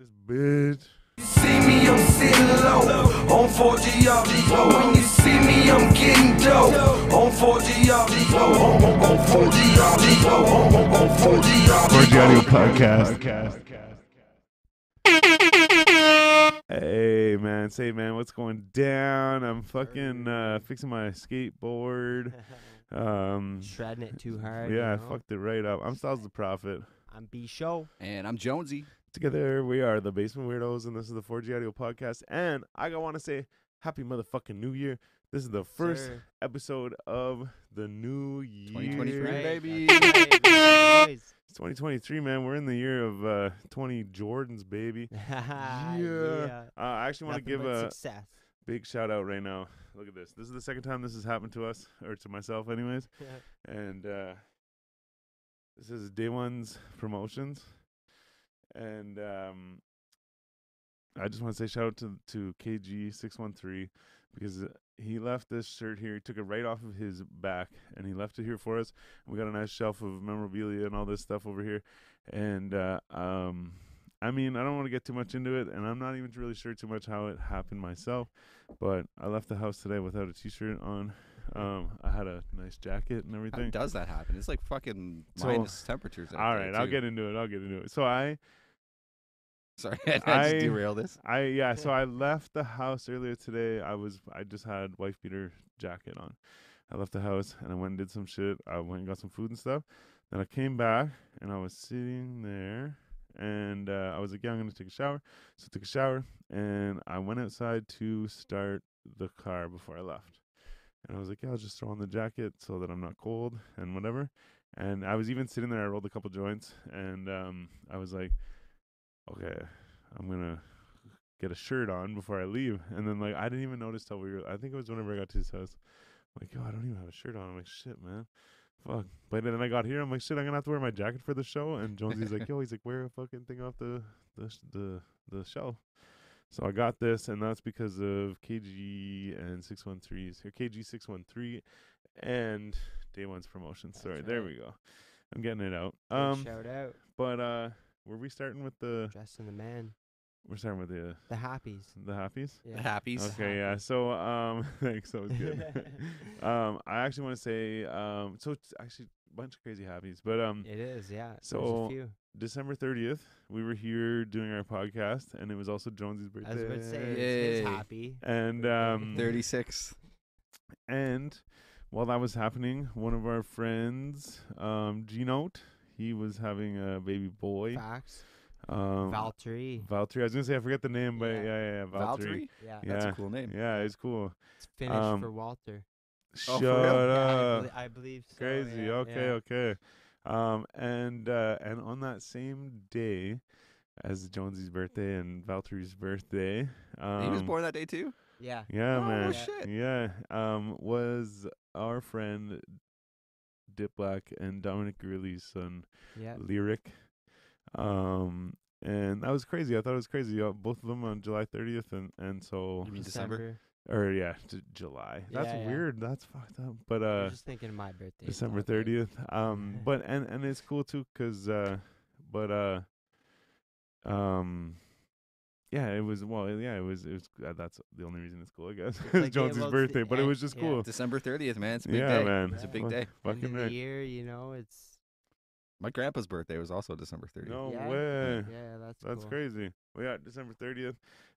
This bitch. See me, I'm sitting low on 4G up. When you see me, I'm getting dope on 4G up. On 4G up. On 4G up. 4G Audio Podcast. Hey man, say man, what's going down? I'm fucking uh, fixing my skateboard. Um, Shredding it too hard. yeah, I you know? fucked it right up. I'm Styles the Prophet. I'm B Show. And I'm Jonesy. Together we are the Basement Weirdos, and this is the 4G Audio Podcast. And I want to say happy motherfucking New Year. This is the first Sir. episode of the new year. 2023, baby. that's right, that's boys. It's 2023, man. We're in the year of uh, 20 Jordans, baby. yeah. Uh, I actually want to Nothing give but a success. big shout out right now. Look at this. This is the second time this has happened to us, or to myself, anyways. And uh, this is Day One's promotions. And um, I just want to say shout out to to KG613 because uh, he left this shirt here. He took it right off of his back and he left it here for us. We got a nice shelf of memorabilia and all this stuff over here. And uh, um, I mean, I don't want to get too much into it, and I'm not even really sure too much how it happened myself. But I left the house today without a t-shirt on. Um, I had a nice jacket and How everything. does that happen? It's like fucking So- minus temperatures. All right, I'll get into it. I'll get into it. So I, Sorry, I, just I- derailed this. I yeah. So I left the house earlier today. I was I just had wife beater jacket on. I left the house and I went and did some shit. I went and got some food and stuff. Then I came back and I was sitting there and uh, I was like, yeah, I'm gonna take a shower. So I took a shower and I went outside to start the car before I left. And I was like, yeah, I'll just throw on the jacket so that I'm not cold and whatever. And I was even sitting there. I rolled a couple joints and um, I was like, okay, I'm gonna get a shirt on before I leave. And then like I didn't even notice till we were. I think it was whenever I got to his house. I'm like, yo, I don't even have a shirt on. I'm like, shit, man. Fuck. But then I got here. I'm like, shit, I'm gonna have to wear my jacket for the show. And Jonesy's like, yo, he's like, wear a fucking thing off the the the the shelf. So I got this, and that's because of KG and 613s here, KG 613 and Day One's promotion. Sorry, there we go. I'm getting it out. Um, shout out. but uh, were we starting with the? Justin the man. We're starting with the The happies. the happies. Yeah. The happies. Okay, yeah. So, um, thanks. That was good. um, I actually want to say, um, so it's actually a bunch of crazy happies, but um, It is, yeah. There's So, a few. December thirtieth, we were here doing our podcast, and it was also Jonesy's birthday. I was about to say it's his Yay. happy. And um, 36. and while that was happening, one of our friends, um, G-Note, he was having a baby boy. Facts. Um, Valtteri. Valtteri. I was gonna say I forget the name, but Yeah. yeah, yeah, yeah Valtteri. Valtteri? Yeah. Yeah. That's a cool name. Yeah, it's cool. It's Finnish Um, for Walter. Oh, Shut for real? Yeah, I, up. I believe so. Crazy. yeah, okay, yeah. okay. Um, and uh, and on that same day as Jonesy's birthday and Valtteri's birthday, um, he was born that day too. Yeah. Yeah, Oh, no man. shit. Yeah. Um, was our friend Dip Black and Dominique Gurley's son, Yeah. Lyric. Um, and that was crazy. I thought it was crazy. Uh, both of them on July 30th, and and so You mean December? or yeah, j- July. That's Yeah, yeah. weird. That's fucked up. But I uh, was just thinking of my birthday. December thirtieth. Um, but and and it's cool too, cause uh, but uh, um, yeah, it was well, yeah, it was it was. Uh, that's the only reason it's cool, I guess. It's It's like, Jonesy's yeah, well, birthday, the but it was just yeah. cool. December 30th, man. It's a big yeah, day. man. It's a big day. End Fucking of the right. year, you know, it's My grandpa's birthday was also December 30th. No yeah, way. Yeah, that's That's cool. crazy. Well, yeah, December thirtieth.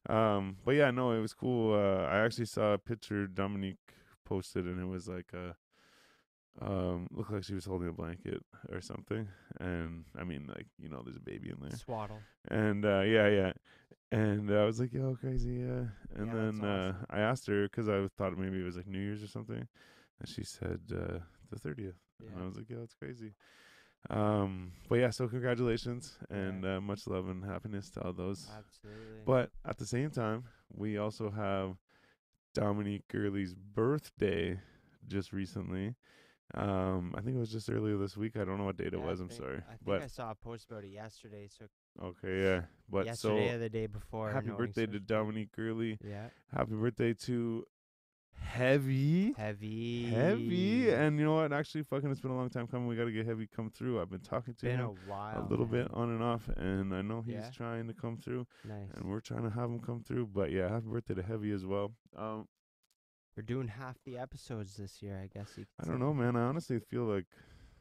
Um, but yeah, no, it was cool. Uh, I actually saw a picture Dominique posted, and it was like a, um, looked like she was holding a blanket or something. And I mean, like you know, there's a baby in there. Swaddle. And uh, yeah, yeah. And uh, I was like, yo, crazy, yeah. And Yeah, then uh. I asked her because I thought maybe it was like New Year's or something, and she said uh, the thirtieth. And I was like, yeah, that's crazy. Um, but yeah, so congratulations Yeah. and uh, much love and happiness to all those. Absolutely. But at the same time, we also have Dominique Gurley's birthday just recently. Um, I think it was just earlier this week. I don't know what date it Yeah, I was. I'm think- sorry, I think but I saw a post about it yesterday. So okay, yeah. But yesterday so or the day before. happy birthday to Dominique Gurley. Yeah. Happy birthday to heavy. Heavy. Heavy. And you know what? Actually, fucking, it's been a long time coming. We got to get heavy come through. I've been talking to been him a while. a little bit on and off, and I know he's Yeah? trying to come through, Nice. and we're trying to have him come through. But yeah, happy birthday to Heavy as well. Um, We're doing half the episodes this year, I guess you I don't know, man. I honestly feel like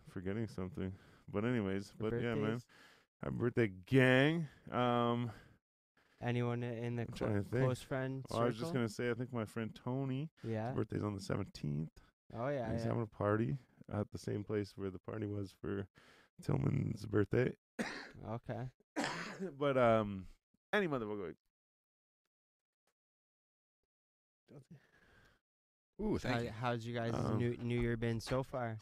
forgetting something. But anyways, For but yeah, man. birthdays? Happy birthday, gang. Um, Anyone in the I'm clo- to think. close friend well, I was just gonna say, I think my friend Tony, Yeah. his birthday's on the 17th. Oh yeah. He's yeah. having a party at the same place where the party was for Tillman's birthday. Okay. but um, any motherfucker. Ooh, thank How, you. how's you guys' Um, new New Year been so far?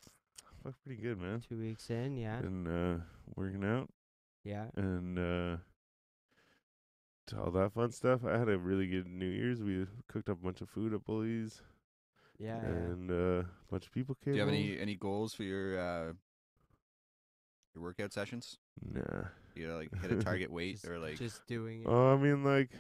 Fuck, pretty good, man. Two weeks in, yeah, Been uh, working out yeah. and uh, to all that fun stuff. I had a really good New Year's. We cooked up a bunch of food at Bullies, Yeah, yeah. and uh, a bunch of people came. Do you have any any goals for your uh your workout sessions? Nah. You know, like hit a target weight just, or like just doing it. Oh, I mean, like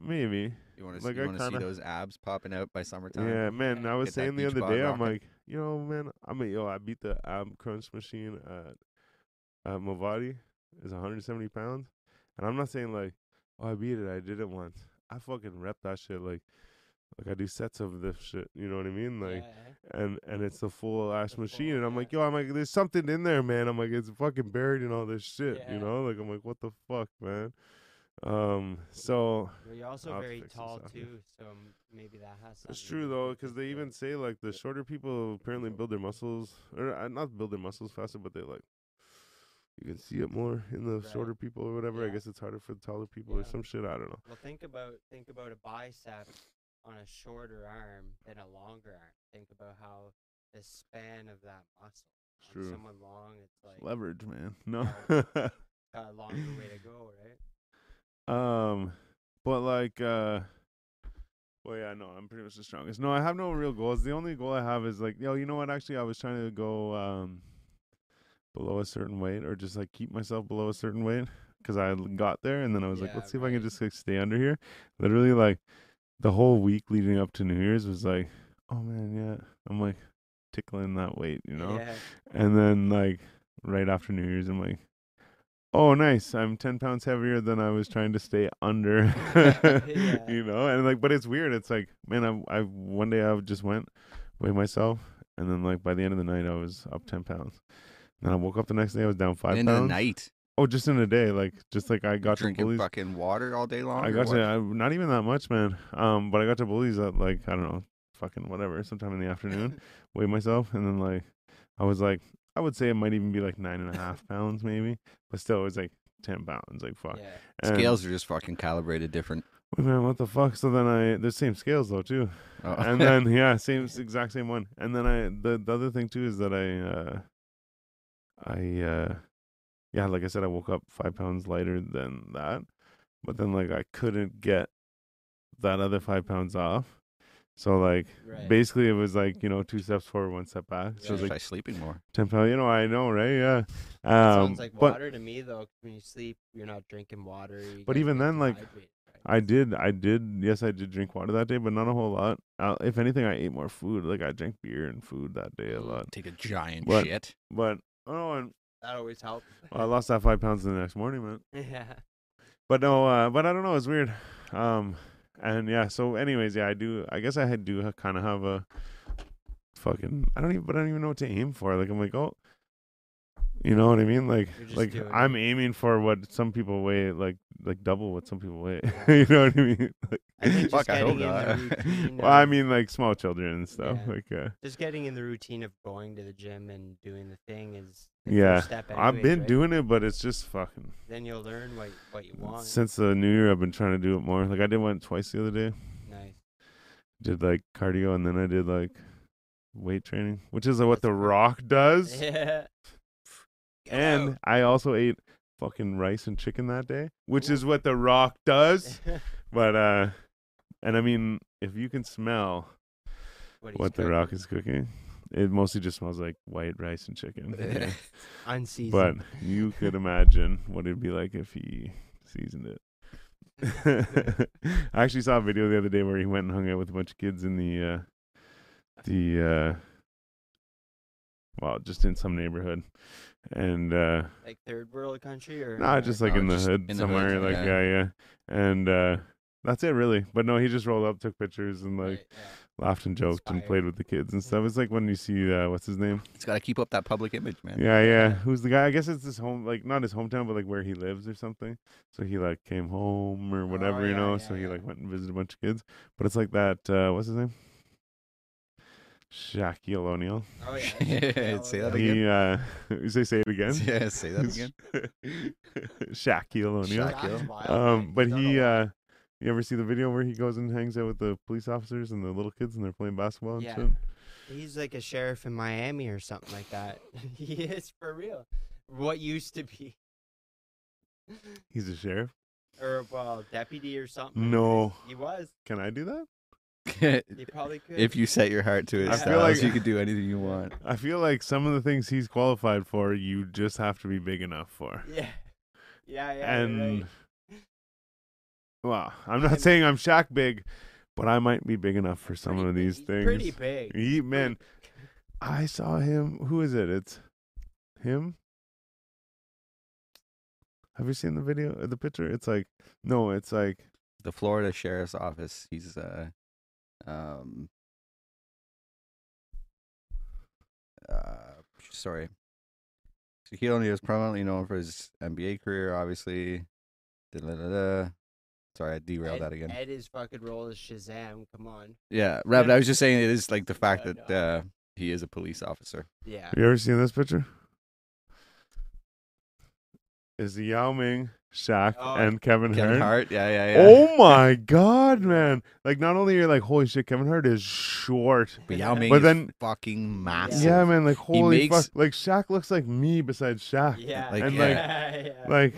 maybe. you want to like, you want to see kinda- those abs popping out by summertime? Yeah, man. I was Get saying the other bod day, I'm like, you know, man, I mean, yo, I beat the ab crunch machine at at Movati. It's 170 pounds, and I'm not saying like, oh, I beat it. I did it once. I fucking rep that shit like, like I do sets of this shit. You know what I mean? Like, yeah, and and it's the full ass machine, full, and I'm like, yo, I'm like, there's something in there, man. I'm like, it's fucking buried in all this shit. Yeah. You know? Like, I'm like, what the fuck, man? Um, so Well, you're also I'll have to very tall too, so maybe that has. It's true though, because they even say like the shorter people apparently build their muscles, or uh, not build their muscles faster, but they like you can see it more in the Right. shorter people or whatever. I guess it's harder for the taller people or some shit. I don't know. Well, think about think about a bicep on a shorter arm than a longer arm. Think about how the span of that muscle. It's true. Someone long, it's like Leverage, man. No. got a longer way to go, right? Um, but like, uh, well, yeah, no, I'm pretty much the strongest. No, I have no real goals. The only goal I have is like, yo, you know what? Actually, I was trying to go um below a certain weight, or just like keep myself below a certain weight, because I got there, and then I was like, let's see if I can just like stay under here. Literally, like the whole week leading up to New Year's was like, oh man, yeah, I'm like tickling that weight, you know. Yeah. And then like right after New Year's, I'm like, oh nice, I'm ten pounds heavier than I was trying to stay under. Yeah. You know, and like, but it's weird. It's like, man, I I one day I just went weigh myself, and then like by the end of the night I was up ten pounds. And then I woke up the next day I was down five And in the pounds. night, Oh, just in a day, like just like I got to drinking bullies. fucking water all day long. I got to I, not even that much, man. Um, but I got to bullies at like I don't know, fucking whatever, sometime in the afternoon. weigh myself, and then like I was like, I would say it might even be like nine and a half pounds, maybe, but still, it was like ten pounds. Like fuck. Yeah. And- Scales are just fucking calibrated different. Wait, man, what the fuck? So then I the same scales though too, Oh. and then yeah, same exact same one. And then I the the other thing too is that I uh I uh yeah, like I said, I woke up five pounds lighter than that, but then like I couldn't get that other five pounds off. So like Right. basically it was like you know two steps forward, one step back. So it was Try like sleeping more. ten pounds. You know, I know, right? Yeah. It Um, sounds like but water to me though. 'cause When you sleep, you're not drinking water. But even then, like, dehydrated, right? I did, I did. Yes, I did drink water that day, but not a whole lot. Uh, if anything, I ate more food. Like I drank beer and food that day a lot. Take a giant What? shit. But oh, and that always helps. I lost that five pounds the next morning, man. yeah. But no, uh, but I don't know. It's weird. Um, and yeah. So, anyways, yeah, I do. I guess I had do kind of have a fucking. I don't even. But I don't even know what to aim for. Like I'm like, oh, you know what I mean? Like, like I'm it. aiming for what some people weigh, like like double what some people weigh. You know what I mean? Like, I think just Fuck, I hope getting in the not. routine. well, I mean, like small children and stuff. Yeah. Like, uh, just getting in the routine of going to the gym and doing the thing is the yeah, I've anyways, been right? doing it, but it's just fucking. Then you'll learn what what you want. Since the new year, I've been trying to do it more. Like I did one twice the other day. nice. Did like cardio, and then I did like weight training, which is what The. Rock does. Yeah. And I also ate fucking rice and chicken that day, which Ooh. is what The Rock does. but uh, and I mean, if you can smell what, what The. Rock is cooking, it mostly just smells like white rice and chicken. Yeah. unseasoned. But you could imagine what it'd be like if he seasoned it. I actually saw a video the other day where he went and hung out with a bunch of kids in the uh the uh well, just in some neighborhood. And uh like third world country or nah, just like No, in the just hood in the somewhere, hood, like yeah. yeah, yeah. And uh that's it really. But no, he just rolled up, took pictures and like Right, yeah. Laughed and joked and played with the kids and stuff. It's like when you see uh what's his name? He's got to keep up that public image, man. Yeah, yeah. Yeah. Who's the guy? I guess it's his home, like not his hometown, but like where he lives or something. So he like came home or whatever, you yeah, know. yeah, so he yeah. like went and visited a bunch of kids. But it's like that. uh What's his name? Shaquille O'Neal. Oh yeah. Yeah, say that again. He uh, you say say it again. Yeah, say that again. Shaquille O'Neal. Shaq- That's wild, Um, but He's done a he uh, you ever see the video where he goes and hangs out with the police officers and the little kids and they're playing basketball and Yeah. shit? He's like a sheriff in Miami or something like that. he is for real. What used to be, He's a sheriff. or well, deputy or something. No. he was. Can I do that? He probably could. if you set your heart to it, I feel Styles, like- you could do anything you want. I feel like some of the things he's qualified for, you just have to be big enough for. yeah, yeah, yeah. and right. Well, I'm not saying I'm Shaq big, but I might be big enough for some Pretty of these he's things. Pretty big. He, man, I saw him. Who is it? It's him. Have you seen the video, uh, the picture? It's like no, it's like The Florida Sheriff's Office. He's uh, um, uh, sorry. Shaquille O'Neal is prominently known for his NBA career, obviously. Da-da-da-da. Sorry, I derailed Ed, that again. Ed is fucking role as Shazam. Come on. Yeah, right. But I was just saying it is like the fact Yeah, that no. uh, he is a police officer. Yeah. Have you ever seen this picture? Is Yao Ming, Shaq, Oh, and Kevin, Hart. Kevin Hart? Hart. Yeah, yeah, yeah. Oh my god, man! Like, not only are you like, holy shit, Kevin Hart is short. But Yao Ming But is then- fucking massive. Yeah, man. Like, holy makes- fuck! Like, Shaq looks like me besides Shaq. Yeah. Like, And, yeah, like- yeah. Like,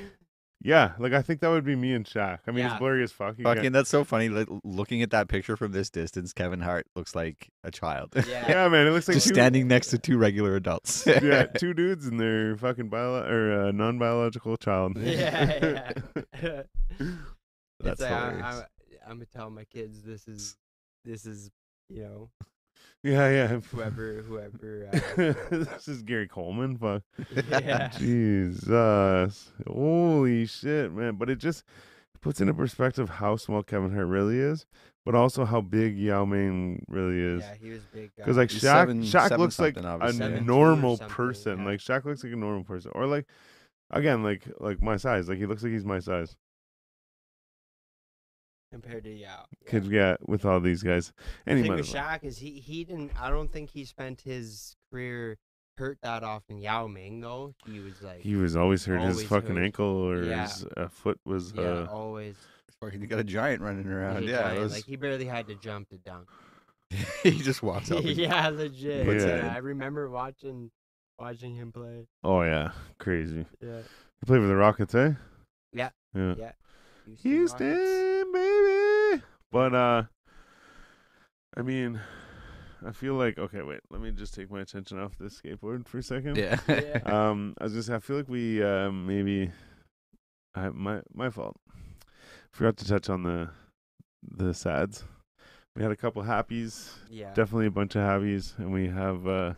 yeah, like I think that would be me and Shaq. I mean, it's Yeah. blurry as fuck. you can't- Fucking, that's so funny. Like, looking at that picture from this distance, Kevin Hart looks like a child. yeah. Yeah, man. It looks like just two, standing next to two regular adults. yeah, two dudes and their fucking bio or uh, non-biological child. Yeah, yeah. That's it's like, I, hilarious. I, I'm gonna tell my kids this is this is you know yeah, yeah. whoever whoever uh, this is Gary Coleman. Fuck. yeah Jesus. Holy shit, man. But it just puts into perspective how small Kevin Hart really is, but also how big Yao Ming really is. yeah he was big. Because like He's Shaq, seven- Shaq seven looks like something, a obviously. Seven two or normal person. yeah. Like Shaq looks like a normal person, or like again, like like my size. Like he looks like he's my size. Compared to Yao. Yeah. Could get with all these guys. The Any thing with motherfucker. Shaq is he he didn't. I don't think he spent his career hurt that often. Yao Ming though, he was like He was always hurt. His fucking hurt. ankle or Yeah. his uh, foot was. yeah Uh, always. Fucking, you got a giant running around. Yeah, giant, those- like he barely had to jump to dunk. he just walks up. and- yeah, legit. Puts it Yeah. I remember watching watching him play. oh yeah, crazy. Yeah. He played with the Rockets, eh? Yeah. Yeah. Yeah. Houston Houston, Rockets. baby. But uh, I mean, I feel like okay. Wait, let me just take my attention off this skateboard for a second. yeah. Yeah. Um, I was just I feel like we uh, maybe, I my my fault. Forgot to touch on the the sads. We had a couple happies, Yeah. definitely a bunch of happies, and we have uh, a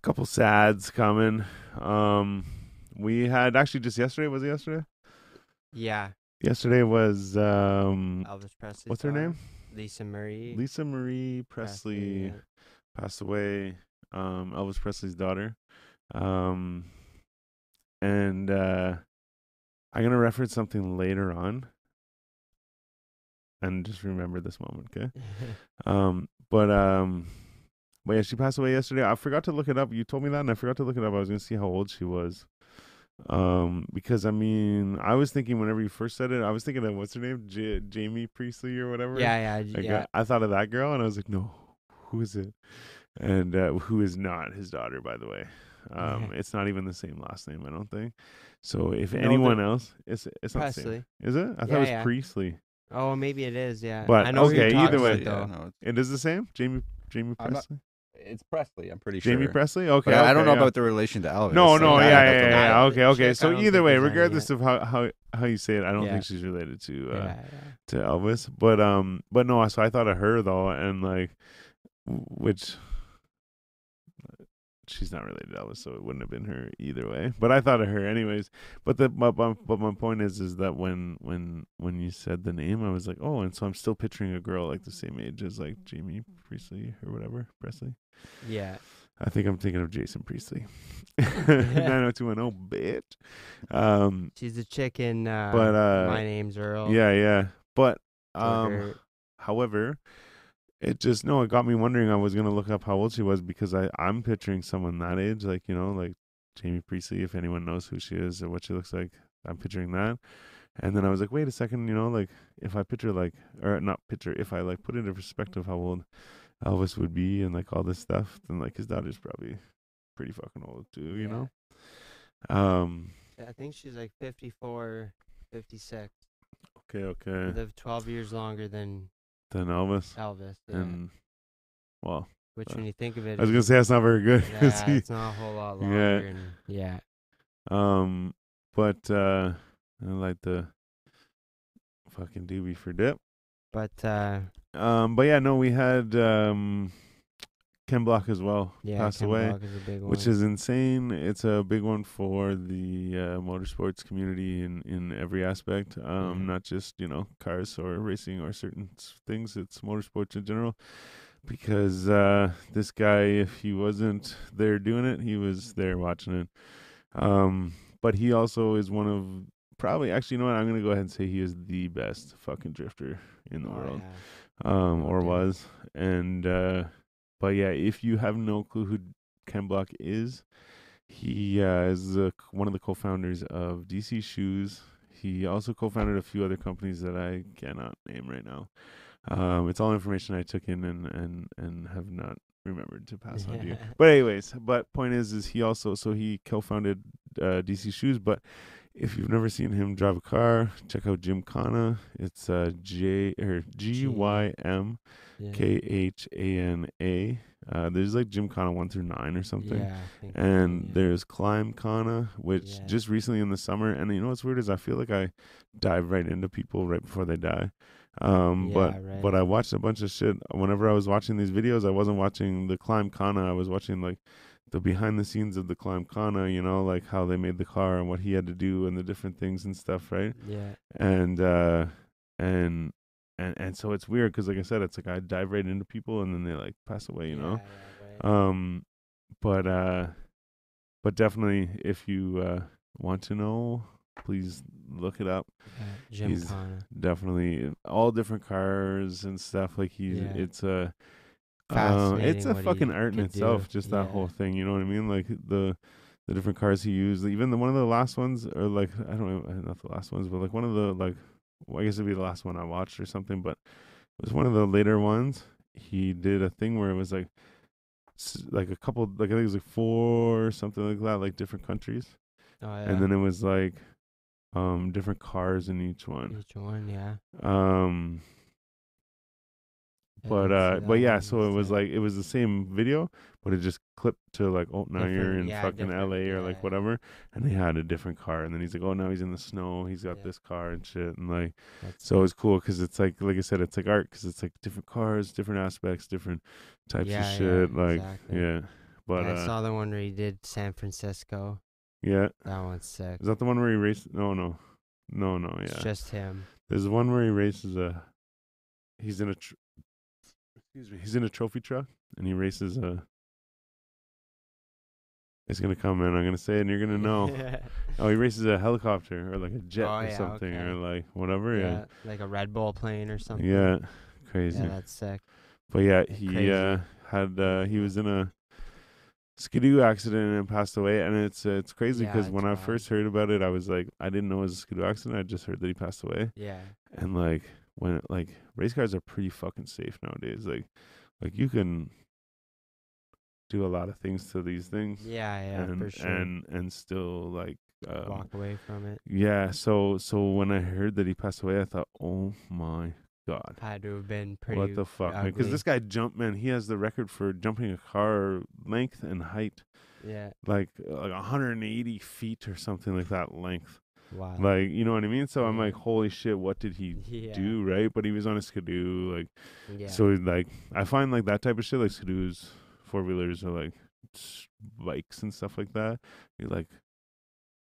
couple sads coming. Um, we had actually just yesterday. Was it yesterday? Yeah. Yesterday was um, Elvis Presley. what's her name? Lisa Marie. Lisa Marie Presley yeah. passed away. Um, Elvis Presley's daughter. Um, and uh, I'm gonna reference something later on, and just remember this moment, okay? Um, but um, but yeah, she passed away yesterday. I forgot to look it up. You told me that, and I forgot to look it up. I was gonna see how old she was. Um, because I mean, I was thinking whenever you first said it, I was thinking of what's her name, J- Jamie Priestley or whatever. yeah, yeah, Like, yeah. I, I thought of that girl, and I was like, no, who is it? And uh, who is not his daughter, by the way. Um, Yeah. it's not even the same last name, I don't think. So if No, anyone the- else, it's it's not the same. Is it? I thought Yeah, it was yeah. Priestley. Oh, maybe it is. Yeah. But, I know okay, either way. about, yeah, though. no, it's- the same. Jamie Jamie I'm not- Presley. It's Presley. I'm pretty Jamie sure. Jamie Presley. Okay, But I don't know yeah. about the relation to Elvis. No, no, I yeah, yeah, yeah, yeah. Okay, okay. chick, So either way, regardless of how how how you say it, I don't Yeah. think she's related to uh, yeah, yeah. to Elvis. But um, but no. So I thought of her though, and like, which she's not related to Elvis, so it wouldn't have been her either way. But I thought of her anyways. But the but, but, but my point is is that when when when you said the name, I was like, oh, and so I'm still picturing a girl like the same age as like Jamie Priestley or whatever Presley. Yeah. I think I'm thinking of Jason Priestley. 90210, bitch. Um, She's a chicken. Uh, But, uh, my name's Earl. yeah, yeah. But um, however, it just no, it got me wondering. I was gonna look up how old she was because I I'm picturing someone that age, like you know, like Jamie Priestley. If anyone knows who she is or what she looks like, I'm picturing that. And then I was like, wait a second, you know, like if I picture like or not picture, if I like put into perspective how old Elvis would be and like all this stuff, then like his daughter's probably pretty fucking old too, you know. Um. I think she's like 54, 56. Okay. Okay. Lived 12 years longer than Then Elvis Elvis. Yeah. and well, Which, uh, when you think of it, I was gonna say that's not very good. yeah, he- it's not a whole lot Yeah. longer. And yeah. Um, but uh, I like the fucking doobie for dip. But uh, Um, but yeah, no, we had um Ken Block as well yeah, pass Ken away, Block is a big which is insane. It's a big one for the uh, motorsports community in in every aspect. Um, Mhm. not just you know cars or racing or certain things. It's motorsports in general. Because uh, this guy, if he wasn't there doing it, he was there watching it. Um, but he also is one of probably actually, you know what? I'm gonna go ahead and say he is the best fucking drifter in the Oh, world yeah. um, or was. And uh, but yeah, if you have no clue who Ken Block is, he uh, is uh, one of the co-founders of DC Shoes. He also co-founded a few other companies that I cannot name right now. Um, it's all information I took in and and and have not remembered to pass on to you. But anyways, but point is, is he also so he co-founded uh, DC Shoes, but if you've never seen him drive a car, check out Gymkhana. It's uh J or G Y M. K H A N A. Uh, there's like Gymkhana one through nine or something. Yeah, I think so, And yeah. there's Climbkhana, which Yeah. just recently in the summer. And you know what's weird is I feel like I dive right into people right before they die. Um, but right. but I watched a bunch of shit. Whenever I was watching these videos, I wasn't watching the Climbkhana. I was watching like the behind the scenes of the Climbkhana. You know, like how they made the car and what he had to do and the different things and stuff, right? Yeah. and uh and and and so it's weird because like i said it's like i dive right into people and then they like pass away you know Yeah, yeah, right. um but uh but definitely if you uh want to know please look it up Yeah, Jim he's- Connor. definitely all different cars and stuff like he's Yeah. it's a uh, it's a fucking art in itself do. just that whole thing you know what i mean like the the different cars he used even the one of the last ones or like i don't know not the last ones but like one of the like well, i guess it'd be the last one i watched or something but it was one of the later ones he did a thing where it was like like a couple like i think it was like four or something like that like different countries Oh, yeah. and then it was like um different cars in each one Each one, yeah. um but uh but yeah so it was like it was the same video but it just clipped to like oh now you're in yeah, fucking la or yeah, like whatever and they had a different car and then he's like oh now he's in the snow he's got Yeah. this car and shit and like That's so it's cool because it's like like i said it's like art because it's like different cars different aspects different types of shit like exactly. yeah but I uh saw the one where he did San Francisco. yeah That one's sick. is that the one where he raced no no no no yeah It's just him. There's one where he races a. He's in a. Tr- excuse me. He's in a trophy truck and he races a. It's gonna come in. I'm gonna say it, and you're gonna know. oh, he races a helicopter or like a jet Oh, or yeah, something or like whatever. Yeah. yeah, like a Red Bull plane or something. Yeah. Crazy. Yeah, that's sick. But yeah, he Crazy. uh, had uh, he was in a skidoo accident and passed away, and it's uh, it's crazy because it's when I first heard about it, I was like, I didn't know it was a skidoo accident. I just heard that he passed away. Yeah. and like when like race cars are pretty fucking safe nowadays like like you can do a lot of things to these things Yeah, yeah, and for sure. and and still like um, Walk away from it. yeah so so when i heard that he passed away i thought oh my god. Had to have been pretty. what the fuck. Because this guy jumped, man. He has the record for jumping a car length and height, Yeah. like like 180 feet or something like that length. Wow. Like you know what I mean? So I'm like, holy shit, what did he yeah. do? Right? But he was on a skidoo, like Yeah. so. Like I find like that type of shit, like skidoos, four wheelers, or like bikes and stuff like that. You're like.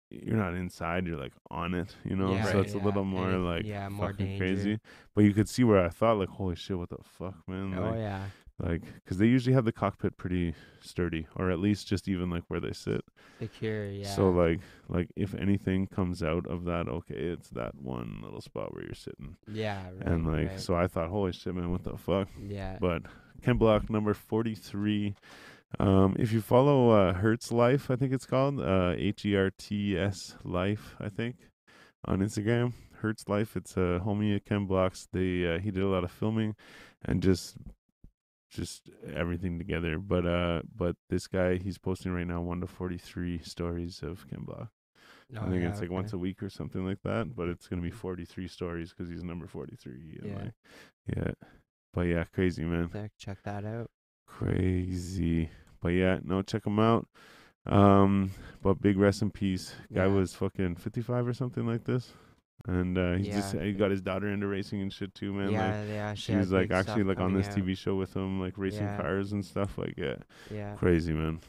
You're not inside. You're like on it, you know. Yeah, so it's a little more it- like yeah, more fucking danger. crazy. But you could see where I thought, like, holy shit, what the fuck, man? oh yeah. Like because they usually have the cockpit pretty sturdy or at least just even like where they sit Secure. Yeah. so like like if anything comes out of that okay it's that one little spot where you're sitting Yeah. Right, and like right. so i thought holy shit man what the fuck Yeah. but ken block number 43 um if you follow uh hertz life i think it's called uh h-e-r-t-s life i think on instagram hertz life it's a homie at ken blocks they uh, he did a lot of filming and just just everything together but uh but this guy he's posting right now 1 to 43 stories of ken block Oh, i think yeah, it's like okay. once a week or something like that but it's gonna be 43 stories because he's number 43 Yeah. like, yeah but yeah crazy man Check that out. crazy. But yeah, no, check him out. Um, but big rest in peace. Guy Yeah. was fucking fifty five or something like this, and uh, he just he got his daughter into racing and shit too, man. yeah. like yeah. She she had was like actually like on this out. TV show with him, like racing Yeah. cars and stuff. Like yeah, Yeah. crazy man.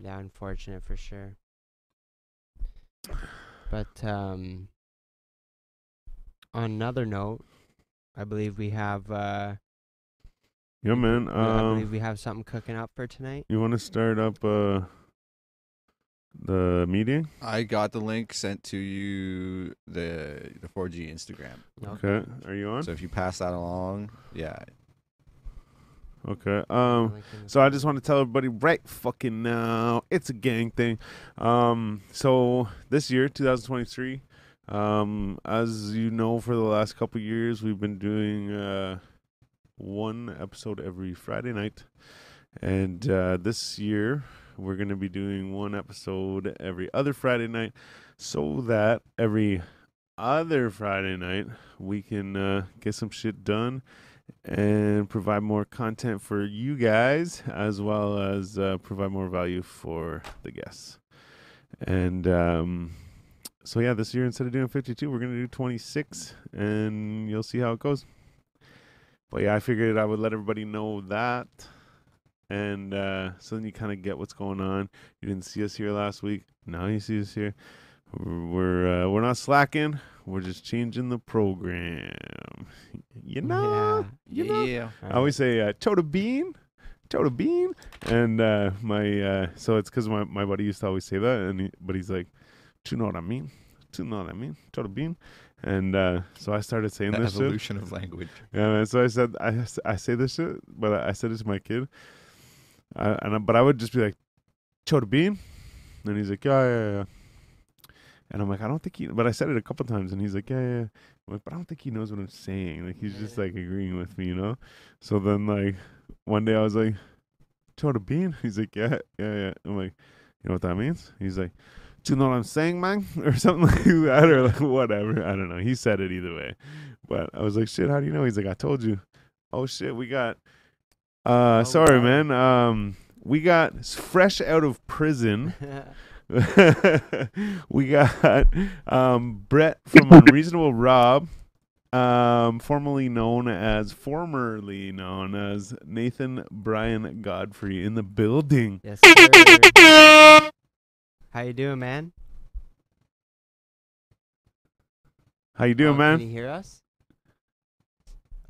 Yeah. Unfortunate for sure. But um, on another note, I believe we have uh, Yeah, man. we- I Um, believe we have something cooking up for tonight. you want to start up uh the meeting? I got the link sent to you the the 4G Instagram. Okay, are you on? So if you pass that along, yeah, Okay. Um. Link in the So I just want to tell everybody right fucking now, it's a gang thing. Um, so this year, 2023, um, as you know, for the last couple years, we've been doing uh, one episode every Friday night, and uh, this year we're gonna be doing one episode every other Friday night, so that every other Friday night we can uh, get some shit done and provide more content for you guys as well as uh, provide more value for the guests. And um, so, yeah, this year instead of doing 52, we're going to do 26 and you'll see how it goes. But yeah, I figured I would let everybody know that. And uh, so then you kind of get what's going on. You didn't see us here last week. Now you see us here. We're we're, uh, we're not slacking. We're just changing the program. You know, you know. yeah. I always say uh, Toda Bean, Toda Bean, and uh, my uh, so it's because my my buddy used to always say that, and he, but he's like, "Do you know what I mean? Do you know what I mean? Toda Bean," and uh, so I started saying The this shit. evolution of language. Yeah, man. So I said I, I say this shit, but I, I said it to my kid, I, and I, but I would just be like, "Chota bean," and he's like, "Yeah, yeah, yeah." And I'm like, I don't think he, but I said it a couple times, and he's like, yeah, yeah. yeah." I'm like, but I don't think he knows what I'm saying. Like he's just like agreeing with me, you know. So then like one day I was like, "Chota bean," he's like, "Yeah, yeah, yeah." I'm like, "You know what that means?" He's like. Do you know what I'm saying, man? Or something like that, or like whatever. I don't know. He said it either way. But I was like, shit, how do you know? He's like, I told you. Oh shit, we got uh Oh, sorry wow. man. Um we got fresh out of prison. we got um Brett from Unreasonable Rob. Um formerly known as formerly known as Nathan Brian Godfrey in the building. yes, sir. How you doing, man? How you doing, Oh, man? Can you hear us?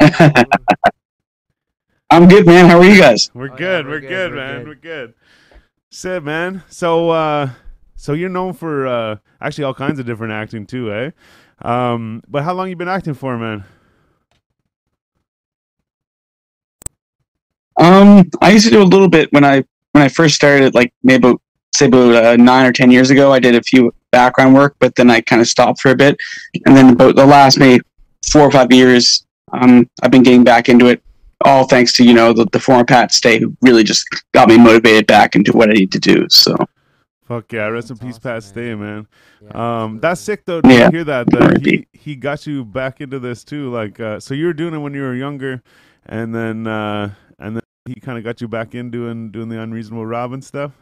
I'm good, man. How are you guys? We're Oh, yeah, good. we're we're, good, good, we're man. good. We're good. Sid, man. So, uh, so you're known for uh, actually all kinds of different acting too, eh? Um, but how long you been acting for, man? Um, I used to do a little bit when I when I first started, like maybe say about uh, nine or ten years ago. I did a few background work, but then I kind of stopped for a bit, and then about the last maybe four or five years, um, I've been getting back into it. All thanks to you know the, the former Pat Stay, who really just got me motivated back into what I need to do. So Fuck yeah, rest in peace, awesome, Pat Stay, man. Yeah, Um, that's sick though to Yeah. hear that that he he got you back into this too. Like, uh, so you were doing it when you were younger, and then uh, and then he kind of got you back in doing doing the unreasonable Rob and stuff.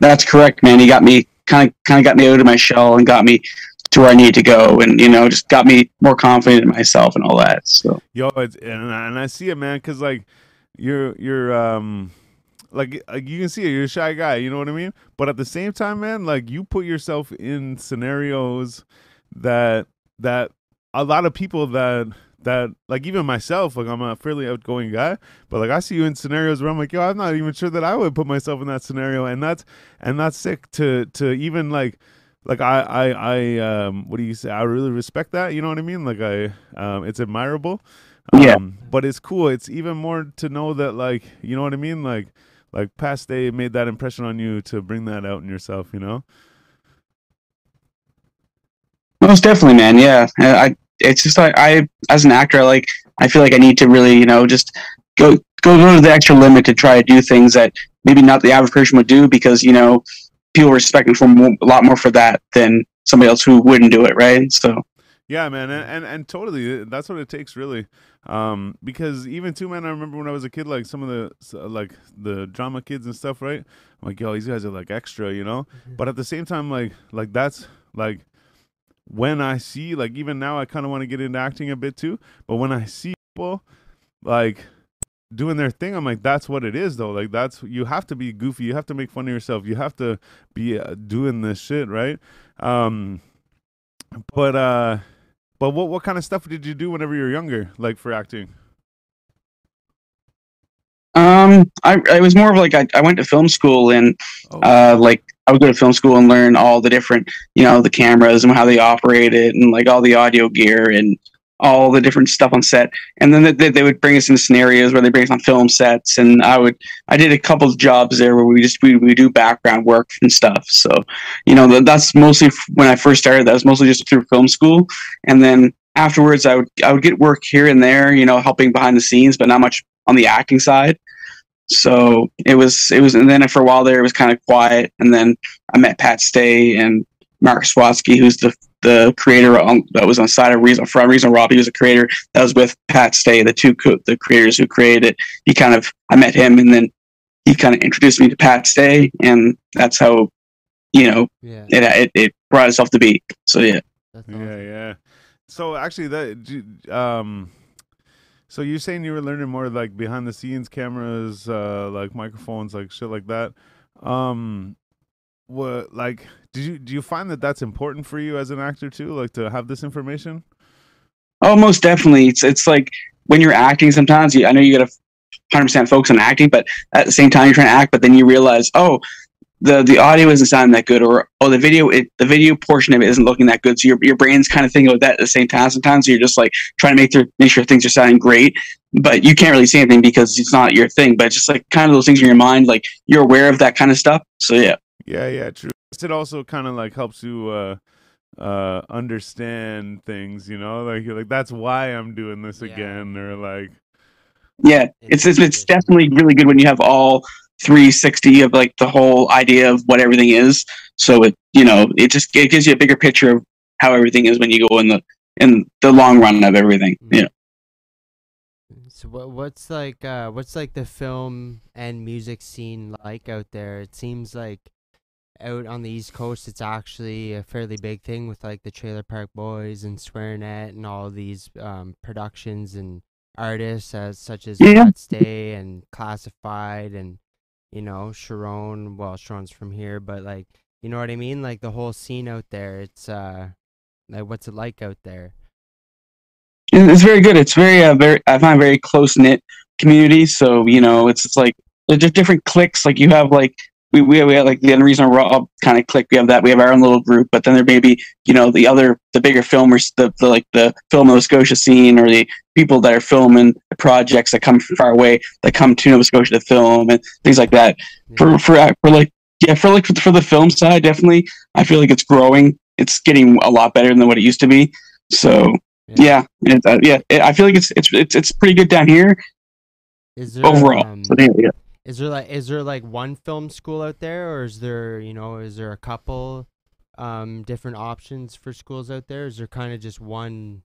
That's correct, man. He got me kind of kind of got me out of my shell and got me to where I need to go, and you know, just got me more confident in myself and all that. So Yo, it's and I, and I see it, man, because like you're you're um like like you can see it, you're a shy guy, you know what I mean? But at the same time, man, like you put yourself in scenarios that that a lot of people that that like even myself, like I'm a fairly outgoing guy, but like I see you in scenarios where I'm like, yo, I'm not even sure that I would put myself in that scenario, and that's and that's sick to to even like like I I I um what do you say? I really respect that. You know what I mean? Like I um it's admirable. Yeah. Um, but it's cool. It's even more to know that like you know what I mean? Like like Pat Stay made that impression on you to bring that out in yourself. You know? most definitely, man. Yeah, I. It's just like I, as an actor, I like. I feel like I need to really, you know, just go go go to the extra limit to try to do things that maybe not the average person would do because you know people respect me for mo- a lot more for that than somebody else who wouldn't do it, right? So Yeah, man, and, and and totally, that's what it takes, really. Um, because even too, man, I remember when I was a kid, like some of the like the drama kids and stuff, right? I'm like, yo, these guys are like extra, you know. But at the same time, like like that's like when I see like even now, I kind of want to get into acting a bit too. But when I see people like doing their thing, I'm like, that's what it is, though. Like that's you have to be goofy, you have to make fun of yourself, you have to be uh, doing this shit, right? Um, but uh. But what what kind of stuff did you do whenever you were younger, like for acting? Um, I, I was more of like I, I went to film school and Oh, uh, like I would go to film school and learn all the different, you know, the cameras and how they operate it and like all the audio gear and all the different stuff on set. And then they, they would bring us into scenarios where they bring us on film sets. And I would, I did a couple of jobs there where we just, we, we do background work and stuff. So, you know, that, that's mostly when I first started, that was mostly just through film school. And then afterwards I would, I would get work here and there, you know, helping behind the scenes, but not much on the acting side. So it was it was and then for a while there it was kind of quiet and then I met Pat Stay and Mark Swatsky who's the the creator on, that was on side of Reason from Reason Rob he was a creator that was with Pat Stay the two co- the creators who created it. He kind of I met him and then he kind of introduced me to Pat Stay and that's how you know Yeah, it it, it brought itself to be. So yeah. That's yeah, yeah. So actually, that um, so you're saying you were learning more like behind the scenes cameras, uh, like microphones, like shit like that. Um, what like did you do you find that that's important for you as an actor too, like to have this information? Oh, most definitely. It's it's like when you're acting. Sometimes you, I know you got to hundred percent focus on acting, but at the same time you're trying to act. But then you realize, oh, the the audio isn't sounding that good, or oh, the video it, the video portion of it isn't looking that good. So your your brain's kind of thinking about that at the same time. Sometimes you're just like trying to make their, make sure things are sounding great, but you can't really see anything because it's not your thing. But it's just like kind of those things in your mind, like you're aware of that kind of stuff. So yeah, Yeah, yeah, true. It also kind of like helps you uh uh understand things, you know? Like you're like that's why I'm doing this Yeah. again or like yeah, it's it's, it's definitely really good when you have all 360 of like the whole idea of what everything is. So it you know it just it gives you a bigger picture of how everything is when you go in the in the long run of everything. Mhm. Yeah. So what what's like uh what's like the film and music scene like out there? It seems like out on the East Coast it's actually a fairly big thing with like the Trailer Park Boys and Swearnet and all these um productions and artists as such as Yeah. And Classified and you know Sharon. Well, Sharon's from here, but like you know what I mean. Like the whole scene out there. It's uh like what's it like out there? It's very good. It's very, uh, very. I find very close knit community. So you know, it's it's like there's different cliques. Like you have like we we we have like the Unreasonable Rob kind of clique. We have that. We have our own little group. But then there may be you know the other the bigger filmers, the, the like the film Nova Scotia scene, or the people that are filming the projects that come from far away that come to Nova Scotia to film and things like that. For for uh, for like yeah for like for the film side, definitely I feel like it's growing. It's getting a lot better than what it used to be. So yeah, it, uh, yeah. It, I feel like it's it's it's it's pretty good down here Is there overall. um, So, yeah, yeah. Is there like is there like one film school out there, or is there you know is there a couple um different options for schools out there? Is there kind of just one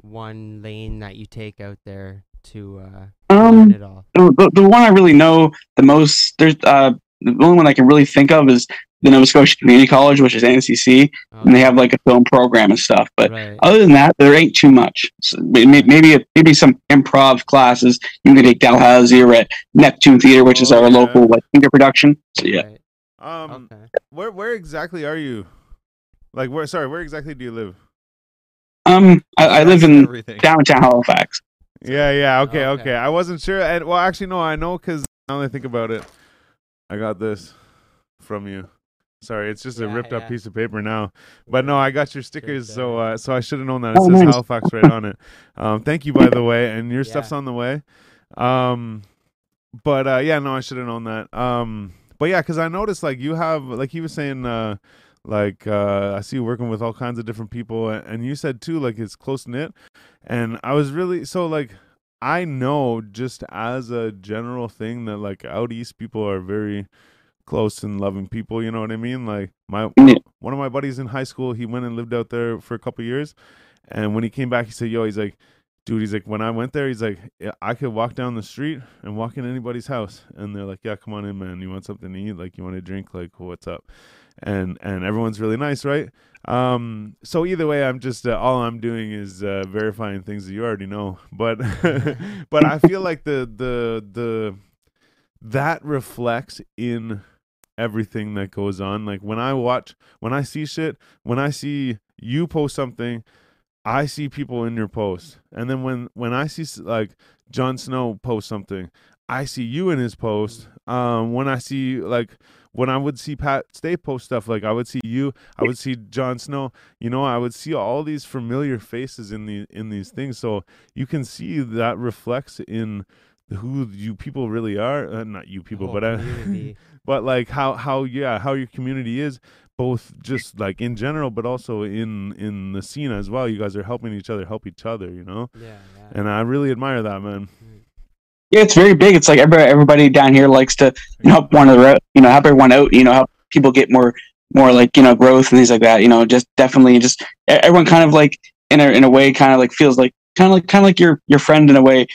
one lane that you take out there to uh Um, it all? the, the, the one I really know the most, there's uh, the only one I can really think of is the Nova Scotia Community College, which is NCC, and they have like a film program and stuff. But right. other than that, there ain't too much. So may- may- maybe maybe some improv classes you can take Dalhousie or at Neptune Theater, which is Oh, our yeah. local like theater production. So yeah, right. Um, Okay. where where exactly are you? Like where? Sorry, where exactly do you live? um, I, I live in everything. downtown Halifax. Yeah, yeah. Okay, okay. Okay. I wasn't sure. And well, actually, no. I know because now that I think about it, I got this from you. Sorry, it's just a Yeah, ripped up piece of paper now. But no, I got your stickers, so uh, so I should have known that. It Oh, says nice. Halifax right on it. Um, thank you, by the way, and your stuff's on the way. Um, but uh, yeah, no, I should have known that. Um, but yeah, because I noticed like you have like he was saying. Uh, like uh, I see you working with all kinds of different people, and you said too, like it's close knit. And I was really so like I know just as a general thing that like out east people are very close and loving people. You know what I mean? Like my one of my buddies in high school, he went and lived out there for a couple years, and when he came back, he said, "Yo, he's like." Dude, he's like, when I went there, he's like, yeah, I could walk down the street and walk in anybody's house, and they're like, "Yeah, come on in, man. You want something to eat? Like, you want a drink? Like, what's up?" And and everyone's really nice, right? Um, so either way, I'm just uh, all I'm doing is uh, verifying things that you already know. But but I feel like the the the that reflects in everything that goes on. Like when I watch, when I see shit, when I see you post something, I see people in your post, and then when when I see like Jon Snow post something, I see you in his post. Um, when I see like when I would see Pat Stay post stuff, like I would see you, I would see Jon Snow. You know, I would see all these familiar faces in the in these things. So you can see that reflects in who you people really are. Uh, not you people, whole but I, community. but like how how yeah how your community is both just like in general but also in in the scene as well you guys are helping each other help each other you know yeah, yeah. and i really admire that man mm-hmm. Yeah, it's very big. It's like everybody, everybody down here likes to you know, help one another out. You know, help everyone out. You know, help people get more, more like you know, growth and things like that. You know, just definitely, just e- everyone kind of like in a in a way, kind of like feels like kind of like kind of like your your friend in a way,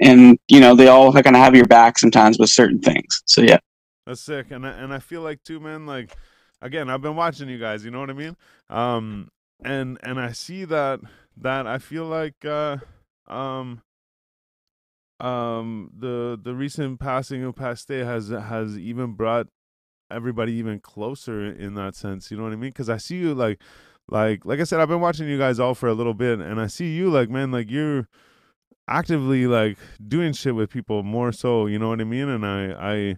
and you know, they all kind of have your back sometimes with certain things. So yeah, That's sick, and I, and I feel like too, man. Like again, I've been watching you guys. You know what I mean? Um, and and I see that that I feel like uh, um, um, the the recent passing of Pat Stay has has even brought everybody even closer in that sense. You know what I mean? Because I see you like like like I said, I've been watching you guys all for a little bit, and I see you like man, like you're actively like doing shit with people more so. You know what I mean? And I I.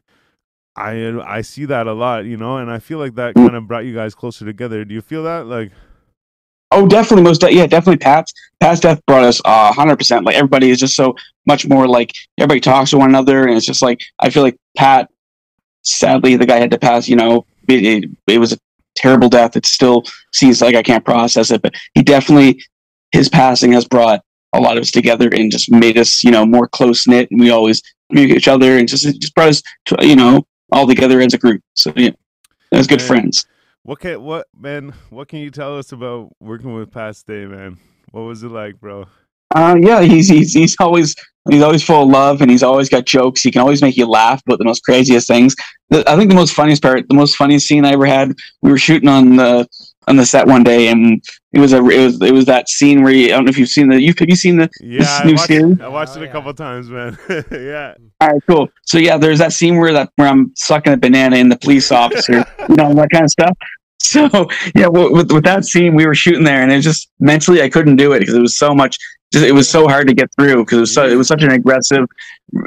I I see that a lot, you know, and I feel like that kind of brought you guys closer together. Do you feel that? Like, Oh, definitely, most de- yeah, definitely. Pat's Pat's death brought us a hundred percent. Like everybody is just so much more like everybody talks to one another, and it's just like I feel like Pat. Sadly, the guy had to pass. You know, it, it, it was a terrible death. It still seems like I can't process it, but he definitely his passing has brought a lot of us together and just made us, you know, more close knit. And we always with each other, and just just brought us, to, you know, all together as a group. So yeah, as good Man. friends. what can what man? What can you tell us about working with Pat Stay, man? What was it like, bro? Uh, yeah, he's, he's he's always he's always full of love, and he's always got jokes. He can always make you laugh about the most craziest things. The, I think the most funniest part, the most funniest scene I ever had, we were shooting on the on the set one day, and it was a it was it was that scene where you, I don't know if you've seen the you have you seen the Yeah, I new watched, series? I watched Oh, it a oh, yeah. couple times, man. yeah. all right cool. So yeah, there's that scene where that where I'm sucking a banana in the police officer, you know that kind of stuff. So yeah, with with that scene, we were shooting there, and it was just mentally I couldn't do it because it was so much. Just, it was so hard to get through because it was so it was such an aggressive,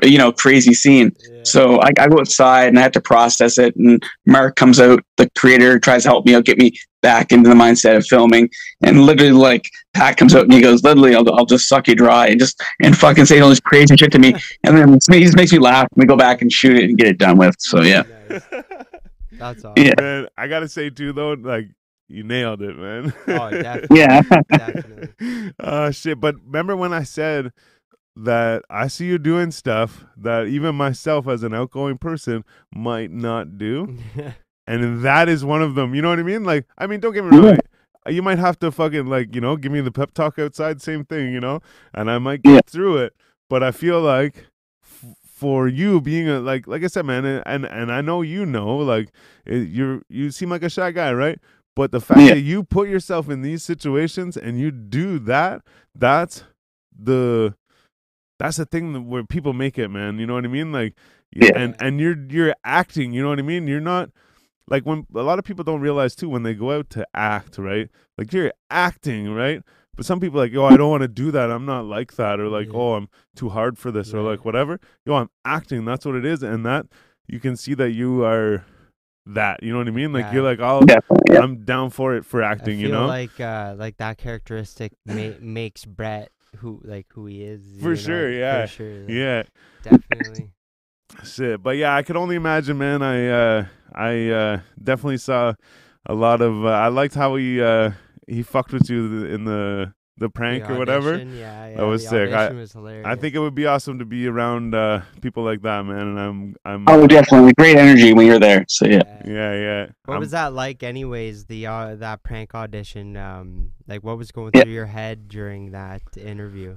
you know, crazy scene. Yeah. So I, I go outside and I have to process it. And Mark comes out, the creator tries to help me out, get me back into the mindset of filming. And literally, like Pat comes out and he goes, "Literally, I'll, I'll just suck you dry and just and fucking say all this crazy shit to me." And then he just makes me laugh. And we go back and shoot it and get it done with. So yeah, Nice. That's awesome. Yeah. Man, I gotta say too though, like you nailed it, man. Oh, definitely. Yeah. Definitely. uh shit. But remember when I said that I see you doing stuff that even myself as an outgoing person might not do? And that is one of them. You know what I mean? Like, I mean, don't get me wrong. You might have to fucking like, you know, give me the pep talk outside, same thing, you know, and I might get Yeah. through it. But I feel like for you being a like, like I said, man, and and, and I know you know, like, it, you're you seem like a shy guy, right? But the fact Yeah. that you put yourself in these situations and you do that, that's the that's the thing that where people make it, man. You know what I mean? Like, Yeah. and and you're you're acting. You know what I mean? You're not like when a lot of people don't realize too when they go out to act, right? Like you're acting, right? But some people are like, yo, I don't want to do that. I'm not like that, or like, Yeah. oh, I'm too hard for this, or like whatever. Yo, I'm acting. That's what it is, and that you can see that you are that. You know what I mean? Like Yeah. you're like, oh, Definitely. Yeah. I'm down for it for I acting. feel You know? like uh, like that characteristic ma- makes Brett who like who he is. you For know, sure, yeah. For sure. like, yeah. Definitely. Shit, but yeah, I could only imagine, man. I uh, I uh, definitely saw a lot of. Uh, I liked how he uh, he fucked with you in the the prank The or whatever. Yeah, yeah. That was the sick. I- was hilarious. I think it would be awesome to be around uh, people like that, man. And I'm I'm Oh, definitely. Great energy when you're there. So yeah. yeah yeah. What I'm- was that like, anyways? The uh, that prank audition. Um, like what was going Yeah. through your head during that interview?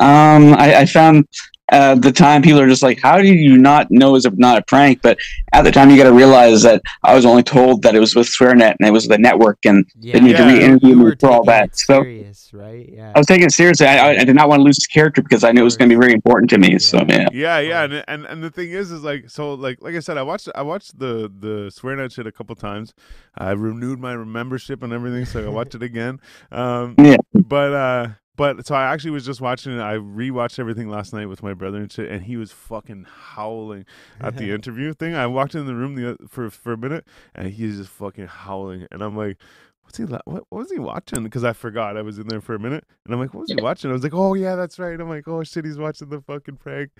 Um, I, I found uh, the time people are just like, "How do you not know it's not a prank?" But at the time, you got to realize that I was only told that it was with SwearNet and it was the network, and Yeah, they need to Yeah. re-interview me for all that. it So serious, right? Yeah. I was taking it seriously. I, I, I did not want to lose his character because I knew it was going to be very important to me. So Yeah. yeah, yeah, yeah, and, and and the thing is, is like so, like like I said, I watched I watched the the SwearNet shit a couple times. I renewed my membership and everything, so I watched it again. Um, Yeah. But uh, but so I actually was just watching it. I rewatched everything last night with my brother and shit, and he was fucking howling at the interview thing. I walked in the room the, for for a minute, and he's just fucking howling, and I'm like. What's he? la- What, what was he watching? Because I forgot I was in there for a minute, and I'm like, "What was he watching?" I was like, "Oh yeah, that's right." I'm like, "Oh shit, he's watching the fucking prank."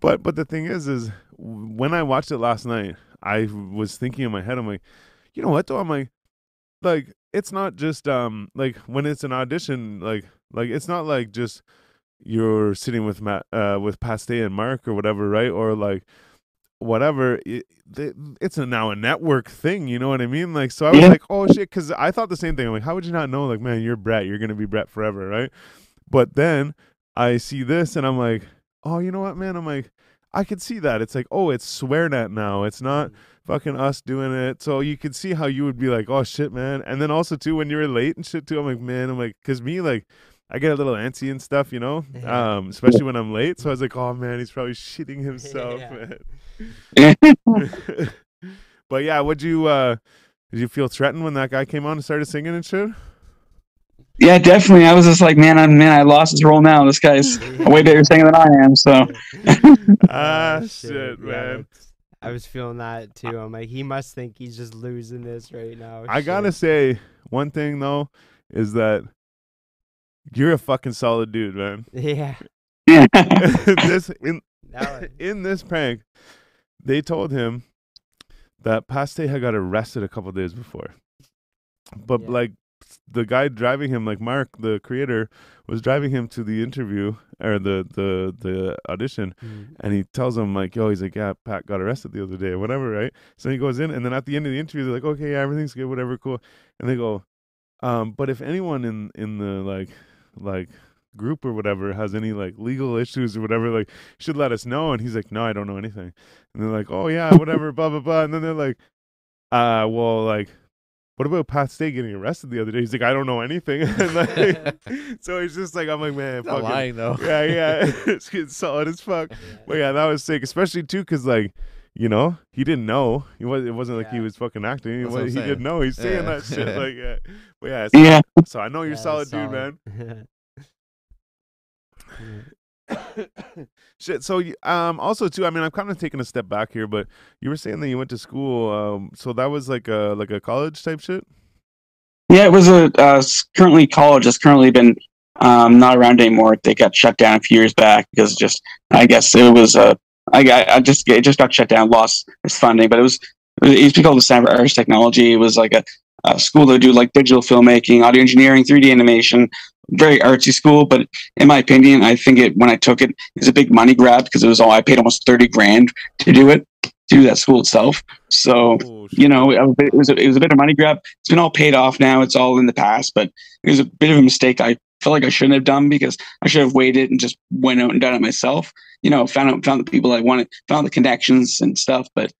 But but the thing is, is when I watched it last night, I was thinking in my head, I'm like, you know what though? I'm like, like it's not just um like when it's an audition, like like it's not like just you're sitting with Matt uh with Pat Stay and Mark or whatever, right? Or like whatever. It, it's a, now a network thing, you know what I mean? Like, so I was Yeah. like, oh shit, because I thought the same thing. I'm like, how would you not know? Like, man, you're Brett, you're gonna be Brett forever, right? But then I see this and I'm like, oh, you know what, man? I'm like, I could see that. It's like, oh, it's SwearNet now. It's not fucking us doing it. So you could see how you would be like, oh shit, man. And then also too, when you were late and shit too, I'm like, man, I'm like, cause me like. I get a little antsy and stuff, you know, Yeah. um, especially when I'm late. So I was like, "Oh man, he's probably shitting himself, Yeah. man." but yeah, would you uh did you feel threatened when that guy came on and started singing and shit? Yeah, definitely. I was just like, man, I'm man, I lost his role now. This guy's a way better singer than I am. So Ah, Oh, shit, Yeah, man. I was feeling that too. I'm like, he must think he's just losing this right now. I gotta say one thing though is that you're a fucking solid dude, man. Yeah. yeah, this in in this prank, they told him that Pat Stay had got arrested a couple days before. But Yeah. like the guy driving him, like Mark, the creator, was driving him to the interview or the the the audition, Mm. and he tells him like, "Yo," he's like, "Yeah, Pat got arrested the other day, or whatever, right?" So he goes in, and then at the end of the interview, they're like, "Okay, yeah, everything's good, whatever, cool," and they go, um, "But if anyone in in the like like group or whatever has any like legal issues or whatever, like, should let us know." And he's like, "No, I don't know anything," and they're like, "Oh yeah, whatever, blah blah blah," and then they're like, "Uh, well, like." What about Pat Stay getting arrested the other day? He's like, I don't know anything. and like, so he's just like, I'm like, man, Not fucking, lying though. yeah, yeah, it's getting solid as fuck. But yeah, that was sick, especially too, cause like, you know, he didn't know. He was. It wasn't like he was fucking acting. He, That's what was, he didn't know. He's saying Yeah. that shit. Like, yeah, but yeah. So, yeah. so I know you're Yeah, solid, dude, man. shit. So, um, also too. I mean, I'm kind of taking a step back here, but you were saying that you went to school. Um, so that was like a like a college type shit. Yeah, it was a uh, currently college has currently been um, not around anymore. They got shut down a few years back because just I guess it was uh, I just it just got shut down, lost its funding. But it was it used to be called the for Arts Technology. It was like a uh, school that would do like digital filmmaking, audio engineering, 3D animation. Very artsy school, but in my opinion, I think it when I took it, it was a big money grab because it was all I paid almost thirty grand to do it, to do that school itself. So Oh, you know, it was, a, it was a bit of money grab. It's been all paid off now. It's all in the past, but it was a bit of a mistake. I feel like I shouldn't have done because I should have waited and just went out and done it myself. You know, found out found the people I wanted, found the connections and stuff. But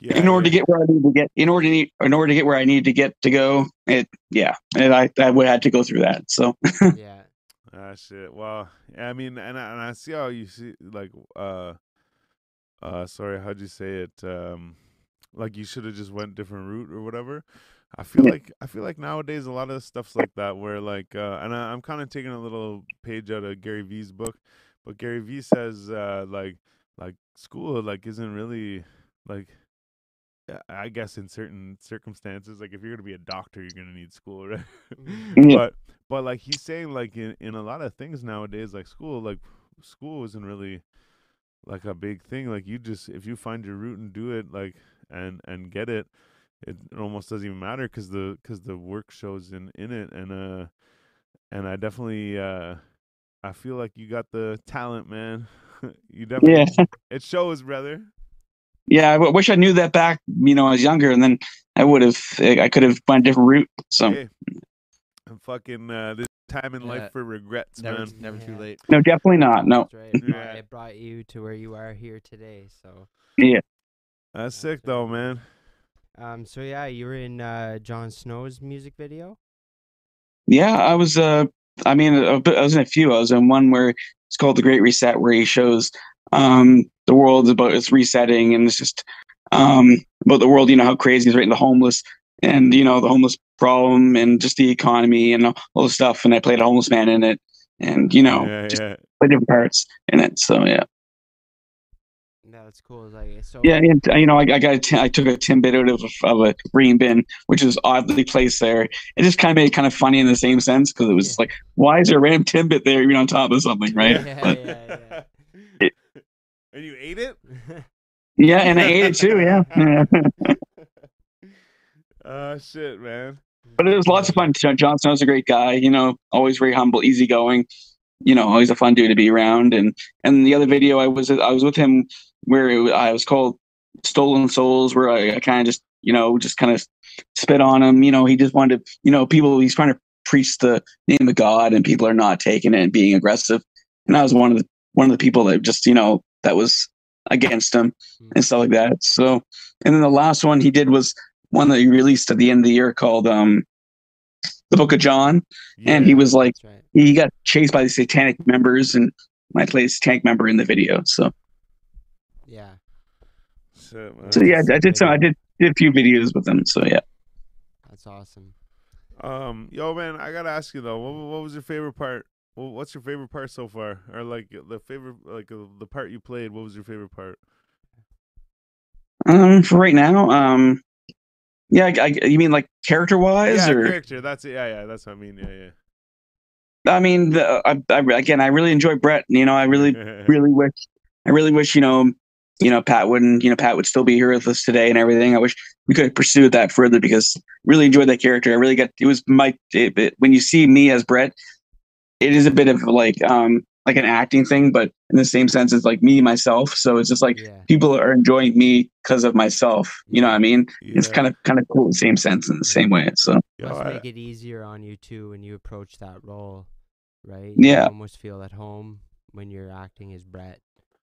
yeah, in order to get where I need to get, in order to need, in order to get where I need to get to go, it yeah, and I I would have to go through that. So yeah. Ah, shit. Well, I mean, and I, and I see how you see, like, uh, uh, sorry, how'd you say it? Um, like you should have just went different route or whatever. I feel Yeah. like I feel like nowadays a lot of stuff's like that where like, uh, and I, I'm kind of taking a little page out of Gary V's book, but Gary V says uh, like like school like isn't really like. Uh, I guess in certain circumstances, like if you're gonna be a doctor, you're gonna need school, right? Yeah. But but like he's saying, like in, in a lot of things nowadays, like school, like school isn't really like a big thing. Like you just if you find your route and do it, like and and get it, it, it almost doesn't even matter because the because the work shows in in it, and uh and I definitely uh I feel like you got the talent, man. you definitely yeah, it shows, brother. Yeah. I w- wish I knew that back. You know, I was younger, and then I would have. I could have went a different route. So Hey, I'm fucking uh, this time in Yeah. life for regrets, Never, man. never too late. no, definitely not. No. Right. It brought, Yeah. it brought you to where you are here today. So, yeah, That's sick though, man. um, so yeah, you were in uh, Jon Snow's music video. Yeah, I was. Uh, I mean, I was in a few. I was in one where it's called The Great Reset, where he shows um, the world is about its resetting, and it's just um, about the world. You know how crazy is right, and the homeless, and you know the homeless problem, and just the economy, and all the stuff. And I played a homeless man in it, and you know, yeah, just yeah. play different parts in it. So yeah, Yeah, that's cool. It's Like so. yeah, and, you know, I, I got a ti- I took a timbit out of a, of a green bin, which is oddly placed there. It just kind of made it kind of funny in the same sense because it was Yeah. like, why is there a random timbit there, even on top of something, right? Yeah, But- yeah, and you ate it? yeah. And I ate it too. Yeah, uh shit, man. but it was lots of fun. John Snow's a great guy. You know, always very humble, easygoing. You know, always a fun dude to be around. And and the other video I was I was with him where it, I was called Stolen Souls, where I, I kind of just you know just kind of spit on him. You know, he just wanted to, you know people. He's trying to preach the name of God, and people are not taking it and being aggressive. And I was one of the one of the people that just you know that was against him and stuff like that. So, and then the last one he did was one that he released at the end of the year called um the Book of John, and he was like right. he got chased by the satanic members, and I played a satanic member in the video. So, Yeah. Shit, man. so yeah, I did some, I did did a few videos with them. So yeah, That's awesome. Um, yo, man, I gotta ask you though, what, what was your favorite part? Wha- What's your favorite part so far, or like the favorite, like uh, the part you played? What was your favorite part? um, for right now, um, yeah, I, I, you mean like character wise, yeah, or character. That's it. Yeah, yeah, that's what I mean. Yeah, yeah. I mean, the, I, I, again, I really enjoy Brett. You know, I really really wish I really wish, you know, you know, Pat wouldn't, you know, Pat would still be here with us today and everything. I wish we could have pursued that further because really enjoyed that character. I really got it was my it, it- when you see me as Brett, it is a bit of like um like an acting thing, but in the same sense it's like me myself. So it's just like Yeah. people are enjoying me because of myself. You know what I mean? It's kind of kind of cool in the same sense in the same way. So Yo, Must make it easier on you too when you approach that role, right? Yeah. Almost feel at home when you're acting as Brett.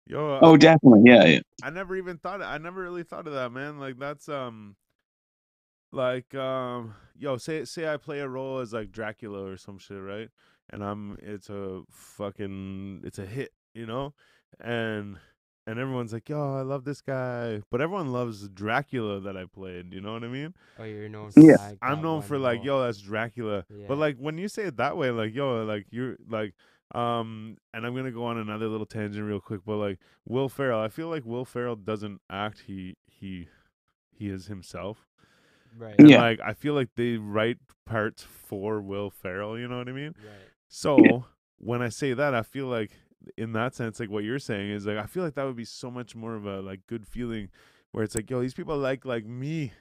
yo, uh, oh definitely. Yeah, yeah. I never even thought. I never really thought of that, man. Like that's um, like um, yo, say say I play a role as like Dracula or some shit, right? And I'm it's a fucking it's a hit, you know, and and everyone's like, yo, I love this guy, but everyone loves Dracula that I played. You know what I mean? Oh, you're known for Yeah. that, I'm known one for like, role. yo, that's Dracula. Yeah. But like when you say it that way, like, yo, like you're like, um, and I'm gonna go on another little tangent real quick, but like Will Ferrell, I feel like Will Ferrell doesn't act; he he he is himself. right. And Yeah. like I feel like they write parts for Will Ferrell. You know what I mean? Right. So when I say that, I feel like in that sense, like what you're saying is like I feel like that would be so much more of a like good feeling, where it's like, yo, these people like like me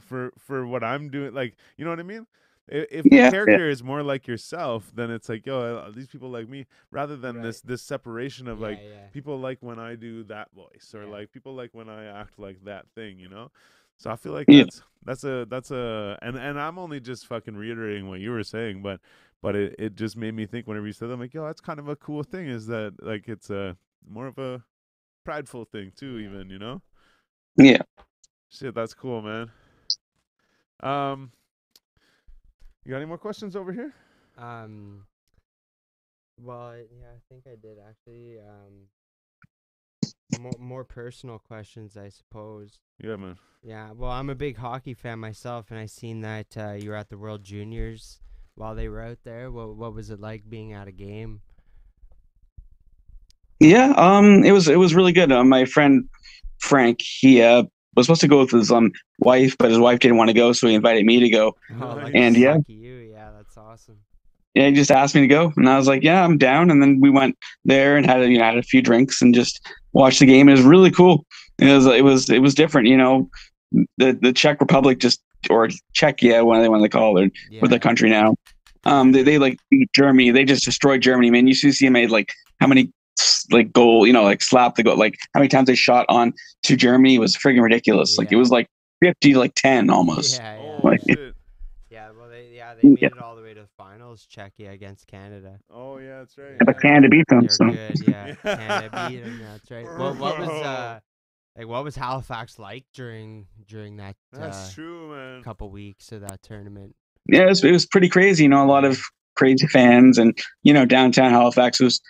for for what I'm doing. Like, you know what I mean? If Yeah, yeah. the character is more like yourself, then it's like, yo, these people like me, rather than Right. this this separation of Yeah, like yeah. people like when I do that voice, or Yeah. like people like when I act like that thing, you know. So I feel like Yeah. that's that's a that's a and and I'm only just fucking reiterating what you were saying, but but it, it just made me think whenever you said that, I'm like, yo, that's kind of a cool thing. Is that like it's a more of a prideful thing too, even you know. Yeah. Shit, that's cool, man. Um, you got any more questions over here? Um. Well, yeah, I think I did actually. Um. More more personal questions, I suppose. Yeah, man. Yeah, well, I'm a big hockey fan myself, and I seen that uh, you were at the World Juniors while they were out there. What what was it like being at a game? Yeah, um, it was it was really good. Uh, my friend Frank, he uh, was supposed to go with his um wife, but his wife didn't want to go, so he invited me to go. Oh, like And yeah. lucky you, yeah, that's awesome. Yeah, he just asked me to go, and I was like, "Yeah, I'm down." And then we went there and had a, you know had a few drinks and just watched the game. It was really cool. It was it was it was different, you know. The the Czech Republic just or Czechia, what they want to call it, Yeah, with the country now. Um, they, they like beat Germany. They just destroyed Germany, man. You see, see made like how many like goal, you know, like slap the goal, like how many times they shot on to Germany was friggin' ridiculous. Like it was like fifty like ten almost. Yeah, yeah, Like, yeah. Well, they yeah they made Yeah. it all the way the finals. Czechia against Canada. Oh yeah, that's right. But Canada beat them. They're So good. Yeah, Yeah. Canada beat 'em, That's right. What what was uh like what was Halifax like during during that That's uh, true, man. couple weeks of that tournament? yeah, it was, it was pretty crazy. You know, a lot of crazy fans, and you know, downtown Halifax was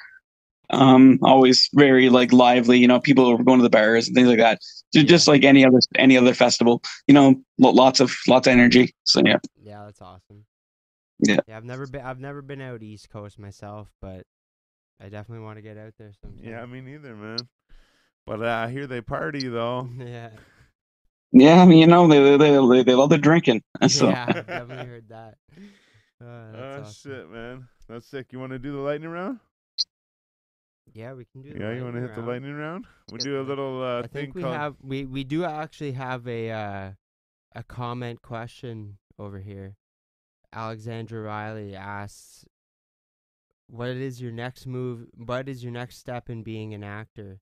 um always very like lively. You know, people were going to the bars and things like that. Ju- Just like any other any other festival. You know, lots of lots of energy. So yeah, Yeah, that's awesome. Yeah. Yeah, I've never been I've never been out East Coast myself, but I definitely want to get out there sometime. Yeah, me neither, man. But uh, I hear they party though. yeah. yeah. I mean, you know, they they they, they love the drinking. So Yeah, I've definitely heard that. Uh, Oh that's awesome. shit, man. That's sick. You want to do the lightning round? Yeah, we can do. Yeah, you want to hit the lightning round? We get do a little uh, I thing think we called. have we we do actually have a uh, a comment question over here. Alexandra Riley asks, "What is your next move? What is your next step in being an actor?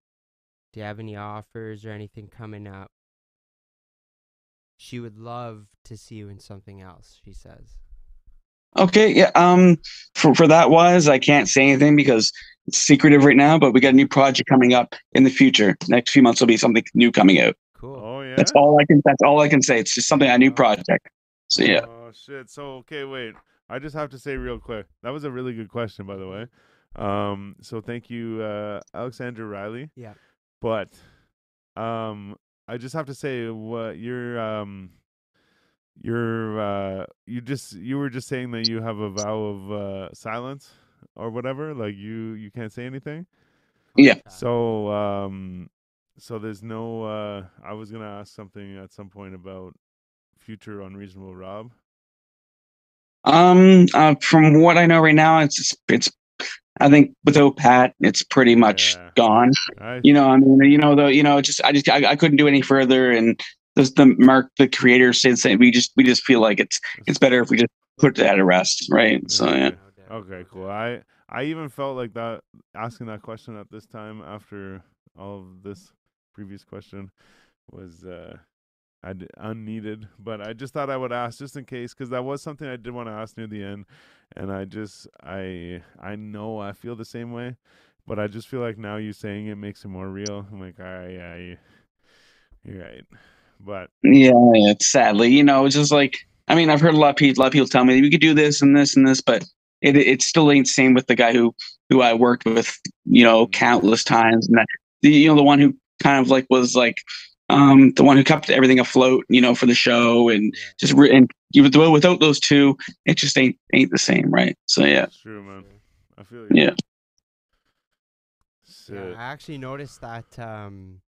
Do you have any offers or anything coming up?" She would love to see you in something else. She says. Okay, yeah. Um, for for that wise, I can't say anything because it's secretive right now. But we got a new project coming up in the future. Next few months will be something new coming out. Cool. Oh yeah. That's all I can. That's all I can say. It's just something a new project. So yeah. Oh shit. So okay, wait. I just have to say real quick. That was a really good question, by the way. Um, so thank you, uh, Alexandra Riley. Yeah. But, um, I just have to say what you're um, you're uh, you just you were just saying that you have a vow of uh silence or whatever. Like you you can't say anything. Yeah. So um, so there's no. Uh, I was gonna ask something at some point about future unreasonable Rob. Um, uh, from what I know right now, it's it's. I think without Pat, it's pretty much Yeah. gone. I You know, I mean, you know, the you know, just I just I, I couldn't do any further, and just the Mark, the creator, said saying we just we just feel like it's it's better if we just put that at rest, right? So yeah. Okay, cool. I I even felt like that asking that question at this time after all of this previous question was uh I d- unneeded, but I just thought I would ask just in case because that was something I did want to ask near the end, and I just I I know I feel the same way, but I just feel like now you saying it makes it more real. I'm like, all right, yeah, you- you're right, but Yeah, it's sadly, you know, it's just like I mean, I've heard a lot of people, a lot of people tell me we could do this and this and this, but it it still ain't the same with the guy who who I worked with, you know, mm-hmm. countless times, and that the you know the one who kind of like was like um the one who kept everything afloat, you know, for the show and just re- and even though without those two, it just ain't ain't the same, right? So yeah, it's true, man. I feel you. yeah. Shit. Yeah, I actually noticed that um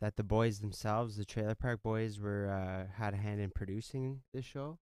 that the boys themselves, the Trailer Park Boys, were uh had a hand in producing this show.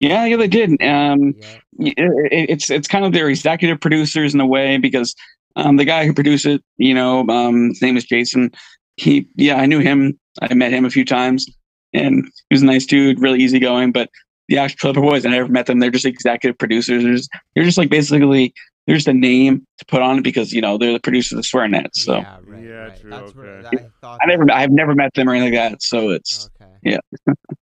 Yeah, yeah, they did. Um, Yeah. y- it, it's it's kind of their executive producers in a way because um, the guy who produced it, you know, um, his name is Jason. He, yeah, I knew him. I met him a few times. and he was a nice dude, really easygoing. But the actual Trailer Boys, I never met them. They're just executive producers. They're just, they're just like basically they're just a name to put on it because you know they're the producers of SwearNet. So yeah, right, Yeah, right. true, That's what okay. I. I never, I've never met them or anything like that. So it's Okay. yeah.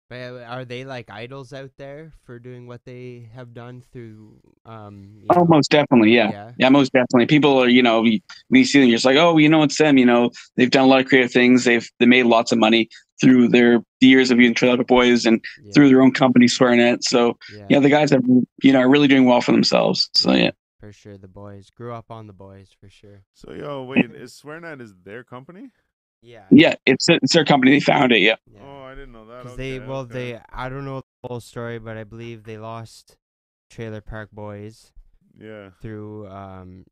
But uh, are they like idols out there for doing what they have done through? Um. Oh, know- most definitely, yeah. Yeah. Yeah, most definitely. People are, you know, you- when you see them, you're just like, oh, you know, it's them. You know, they've done a lot of creative things. They've they made lots of money through their years of being Trailer Park Boys and yeah, through their own company, SwearNet. So yeah, yeah, the guys have, you know, are really doing well for themselves. So yeah, for sure. The boys grew up on the boys for sure. So yo, wait, is SwearNet is their company? Yeah. yeah, it's it's their company. They found it. Yeah. yeah. Oh, I that. Because they, well, okay. they, I don't know the whole story, but I believe they lost Trailer Park Boys yeah. through, um,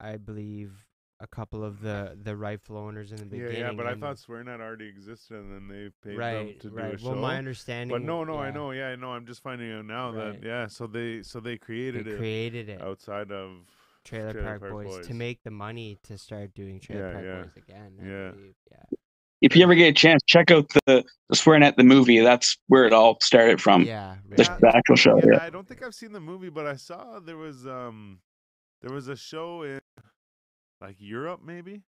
I believe a couple of the the rightful owners in the Yeah, beginning. yeah, but I thought SwearNet already existed, and then they paid them right, to do right. a show. Right. Well, my understanding. but no, no, I know. Yeah, I know. I'm just finding out now Right. that yeah. So they so they They created it created it, outside of Trailer, Trailer Park, Park Boys, Boys. to make the money to start doing Trailer Yeah, Park yeah, Boys again. I yeah. believe, yeah. If you ever get a chance, check out the, the SwearNet the movie. That's where it all started from. yeah, The, right. the actual show. Yeah, Yeah. I don't think I've seen the movie, but I saw there was um there was a show in like Europe maybe,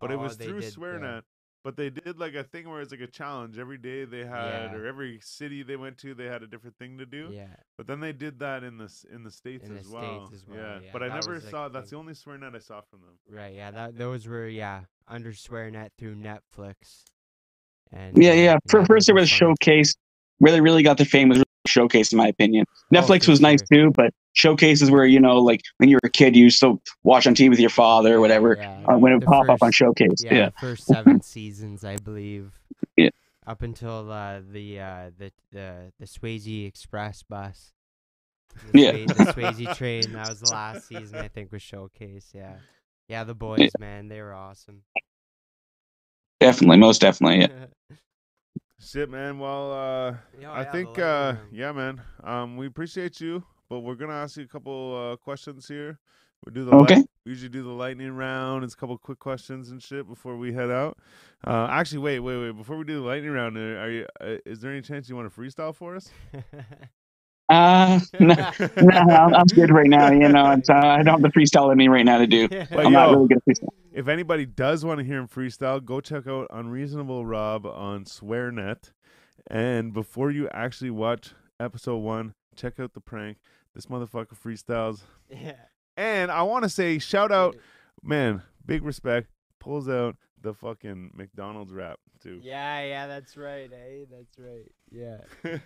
but it Oh, was through did, yeah. SwearNet. But they did like a thing where it's like a challenge every day they had, Yeah. or every city they went to, they had a different thing to do. Yeah, But then they did that in the in the states, In the as, well. States as well, Yeah, yeah, but I never was, like, saw. the That's the only SwearNet I saw from them. right. Yeah, that those were yeah under SwearNet through Netflix. And Yeah, uh, yeah. For, first, it were was fun. Showcase. Where they really got the fame was Showcase, in my opinion. Oh, Netflix for was nice too, but Showcase is where you know, like when you were a kid, you used to watch on TV with your father or whatever. Yeah, Uh, when it would the pop up on Showcase. Yeah, Yeah. the first seven seasons, I believe. Yeah. Up until uh, the uh, the the the Swayze Express bus. The Yeah. Sway- the Swayze train. That was the last season, I think, was Showcase. Yeah, yeah. The boys, man, they were awesome. Definitely, most definitely. Yeah. Shit, man. Well, uh, Yeah, I yeah, think, uh, yeah, man. Um, we appreciate you, but we're gonna ask you a couple uh, questions here. We do the Okay. light- we usually do the lightning round. It's a couple quick questions and shit before we head out. Uh, actually, wait, wait, wait. Before we do the lightning round, are you? Uh, is there any chance you want to freestyle for us? Uh, no, no, I'm good right now. You know, it's, uh, I don't have the freestyle in me right now to do. But I'm not really good at freestyle. if anybody does want to hear him freestyle, go check out Unreasonable Rob on SwearNet. And before you actually watch episode one, check out the prank. This motherfucker freestyles. yeah. And I want to say, shout out, man, big respect, pulls out the fucking McDonald's rap, too. Yeah, yeah, that's right. Eh, that's right. Yeah.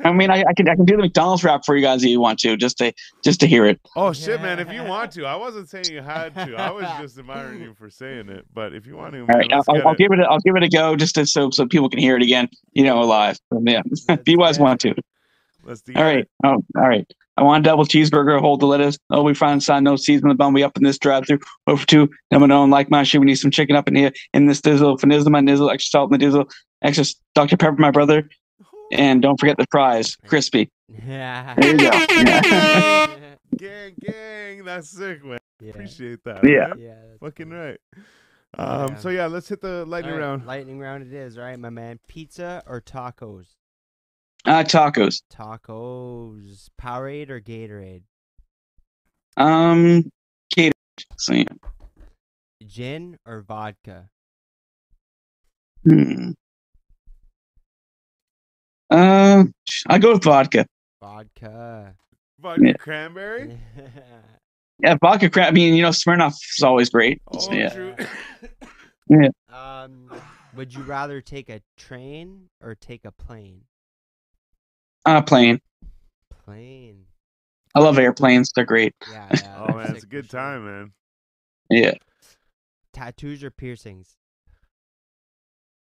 I mean, I, I can I can do the McDonald's rap for you guys if you want to, just to just to hear it. oh, shit, man, if you want to. I wasn't saying you had to. I was just admiring you for saying it. But if you want to, All man, right, I'll, let's I'll, get I'll it. give it a, I'll give it a go just to, so so people can hear it again. You know, live. Yeah, if you guys want to. Let's do All right. Oh, all right. I want a double cheeseburger, hold the lettuce. Oh, we find sign no season the bun. We up in this drive through. Over two. Number known like my shit. We need some chicken up in here. In this dizzle. For nizzle, my nizzle. Extra salt in the dizzle. Extra Dr. Pepper, my brother. And don't forget the fries. Crispy. Yeah. There you go. Yeah. gang, gang. That's sick, man. yeah. Appreciate that. Yeah. man. Yeah. Fucking cool. right. Um, Yeah. So, yeah, let's hit the lightning All right, round. Lightning round it is, all right, my man. Pizza or tacos? Uh, tacos. Tacos. Powerade or Gatorade? Um, Gatorade. So, yeah. Gin or vodka? Hmm. Uh, I go with vodka. Vodka. Vodka Yeah. cranberry. Yeah, vodka crap. I mean, you know, Smirnoff is always great. Oh, So, yeah. true. um, would you rather take a train or take a plane? Uh, plane. Plane. I love airplanes. They're great. Yeah. yeah oh man, it's a sick for good sure. time, man. Yeah. Tattoos or piercings?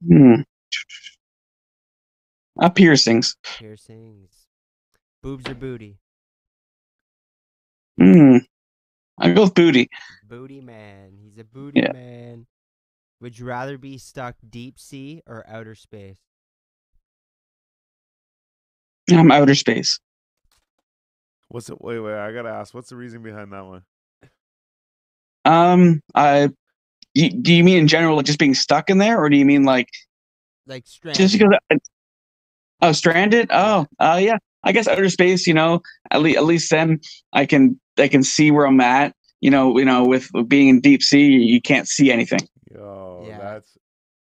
Hmm. Uh, piercings. Piercings. Boobs or booty? Hmm. I go with booty. Booty man. He's a booty Yeah. man. Would you rather be stuck deep sea or outer space? I'm outer space. What's it? Wait, wait. I gotta ask. What's the reason behind that one? Um, I. y- Do you mean in general, like just being stuck in there, or do you mean like Like stranded. just because? I, Oh, stranded. Oh, uh, yeah. I guess outer space. You know, at least at least then I can I can see where I'm at. You know, you know, with being in deep sea, you can't see anything. Yo, Yeah. that's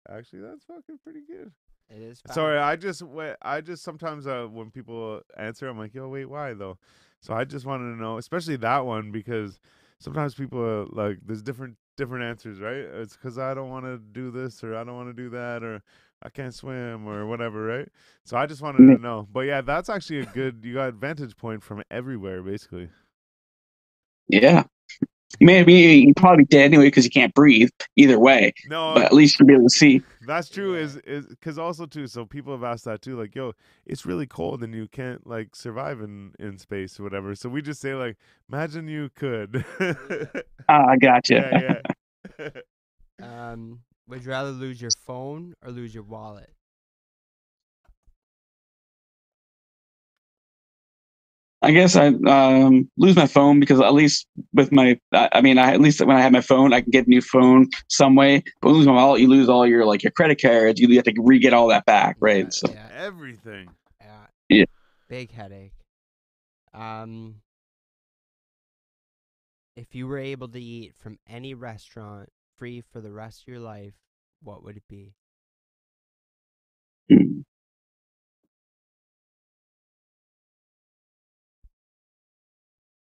actually that's fucking pretty good. It is. Sorry. I just I just sometimes uh, when people answer, I'm like, yo, wait, why though? So I just wanted to know, especially that one, because sometimes people are like, there's different different answers, right? It's because I don't want to do this or I don't want to do that or I can't swim or whatever, right? So I just wanted to know. But yeah, that's actually a good. You got vantage point from everywhere, basically. Yeah. Maybe you'd probably dead anyway because you can't breathe either way. No, But at least you'll be able to see. That's true. Yeah. Is is because also too. So people have asked that too. Like, yo, it's really cold and you can't like survive in in space or whatever. So we just say like, imagine you could. Ah, I gotcha. yeah, yeah. Um, would you rather lose your phone or lose your wallet? I guess I um, lose my phone because at least with my, I I mean, I, at least when I have my phone, I can get a new phone some way. But you lose my wallet, you lose all your like your credit cards. You have to re get all that back, right? Yeah, So yeah, Everything. yeah. Yeah. Big headache. Um, if you were able to eat from any restaurant free for the rest of your life, what would it be?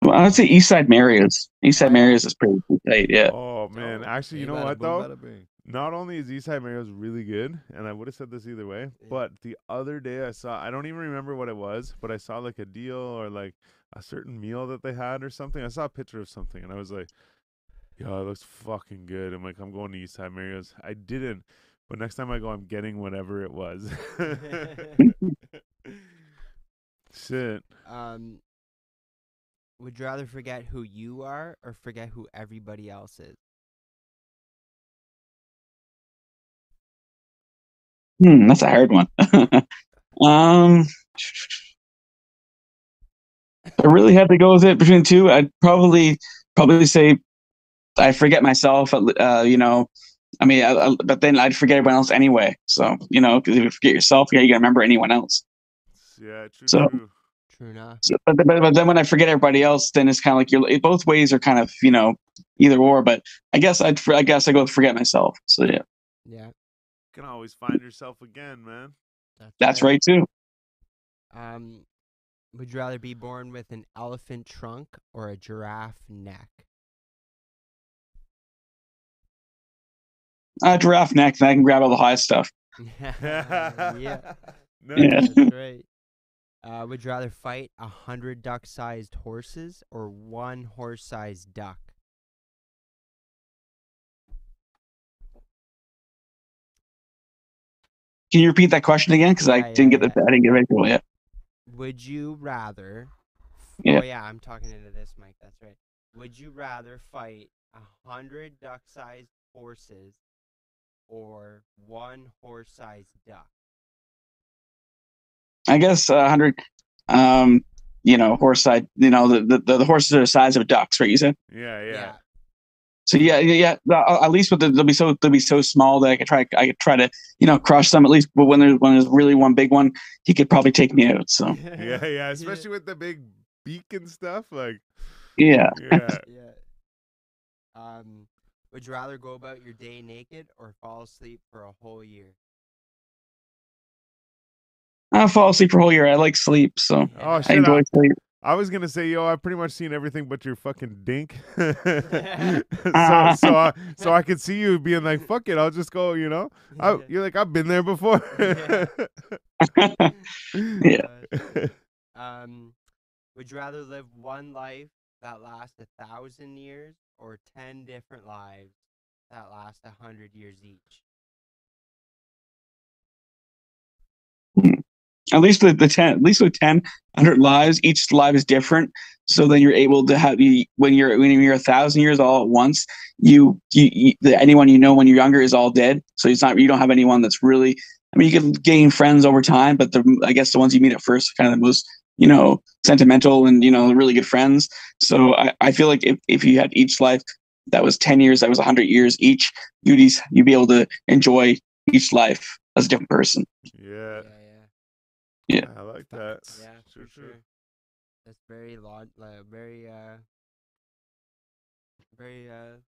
Well, I'd say East Side Mario's. East Side Mario's is pretty tight. Yeah. Oh man, actually, you know what though? Not only is Eastside Mario's really good, and I would have said this either way, but the other day I saw, I don't even remember what it was, but I saw like a deal or like a certain meal that they had or something. I saw a picture of something and I was like, yo, it looks fucking good. I'm like, I'm going to Eastside Mario's. I didn't, but next time I go, I'm getting whatever it was. Shit. Um, would you rather forget who you are or forget who everybody else is? Hmm, that's a hard one. um, I really had to go with it between two. I'd probably probably say I forget myself. Uh, you know, I mean, I, I, but then I'd forget everyone else anyway. So you know, because if you forget yourself, yeah, you gotta remember anyone else. Yeah, true, So- true. True enough. So, but, but but then when I forget everybody else, then it's kind of like you're both ways are kind of you know either or. But I guess I'd I guess I go with forget myself. So yeah, Yeah, You Can always find yourself again, man. that's right too. Um, would you rather be born with an elephant trunk or a giraffe neck? Uh, giraffe neck, then I can grab all the high stuff. yeah, Nice. Yeah. that's right. Uh, would you rather fight a hundred duck-sized horses or one horse-sized duck? Can you repeat that question again? Because I Yeah, didn't yeah, get the I didn't get ready for it yet. Would you rather? Yeah. Oh yeah, I'm talking into this mic. That's right. Would you rather fight a hundred duck-sized horses or one horse-sized duck? I guess a hundred. Um, you know, horse side. You know, the, the the horses are the size of ducks, right? You said. Yeah, yeah. So yeah, yeah, yeah. uh, At least with the, they'll be so they'll be so small that I could try I could try to you know crush them at least. But when there's when there's really one big one, he could probably take me out. So Yeah, yeah. Especially with the big beak and stuff. Like, yeah, yeah. yeah. Um, would you rather go about your day naked or fall asleep for a whole year? I fall asleep for a whole year. I like sleep, so Oh, I enjoy I, sleep. I was gonna say, yo, I've pretty much seen everything but your fucking dink. so, Uh. so, I, so I could see you being like, "Fuck it, I'll just go." You know, I, you're like, I've been there before. Yeah. Uh, um, would you rather live one life that lasts a thousand years or ten different lives that last a hundred years each? At least the, the 10 at least with 10 100 lives each life is different. So then you're able to have you when you're when you're a thousand years all at once you, you, you the, anyone you know when you're younger is all dead. So it's not you don't have anyone that's really i mean you can gain friends over time but the i guess the ones you meet at first are kind of the most you know sentimental and you know really good friends. So i, I feel like if, if you had each life that was 10 years that was 100 years each you'd, you'd be able to enjoy each life as a different person. Yeah. Yeah. Yeah. I like that. Yeah, Sure, for sure. sure. That's very long, like, very uh, very uh,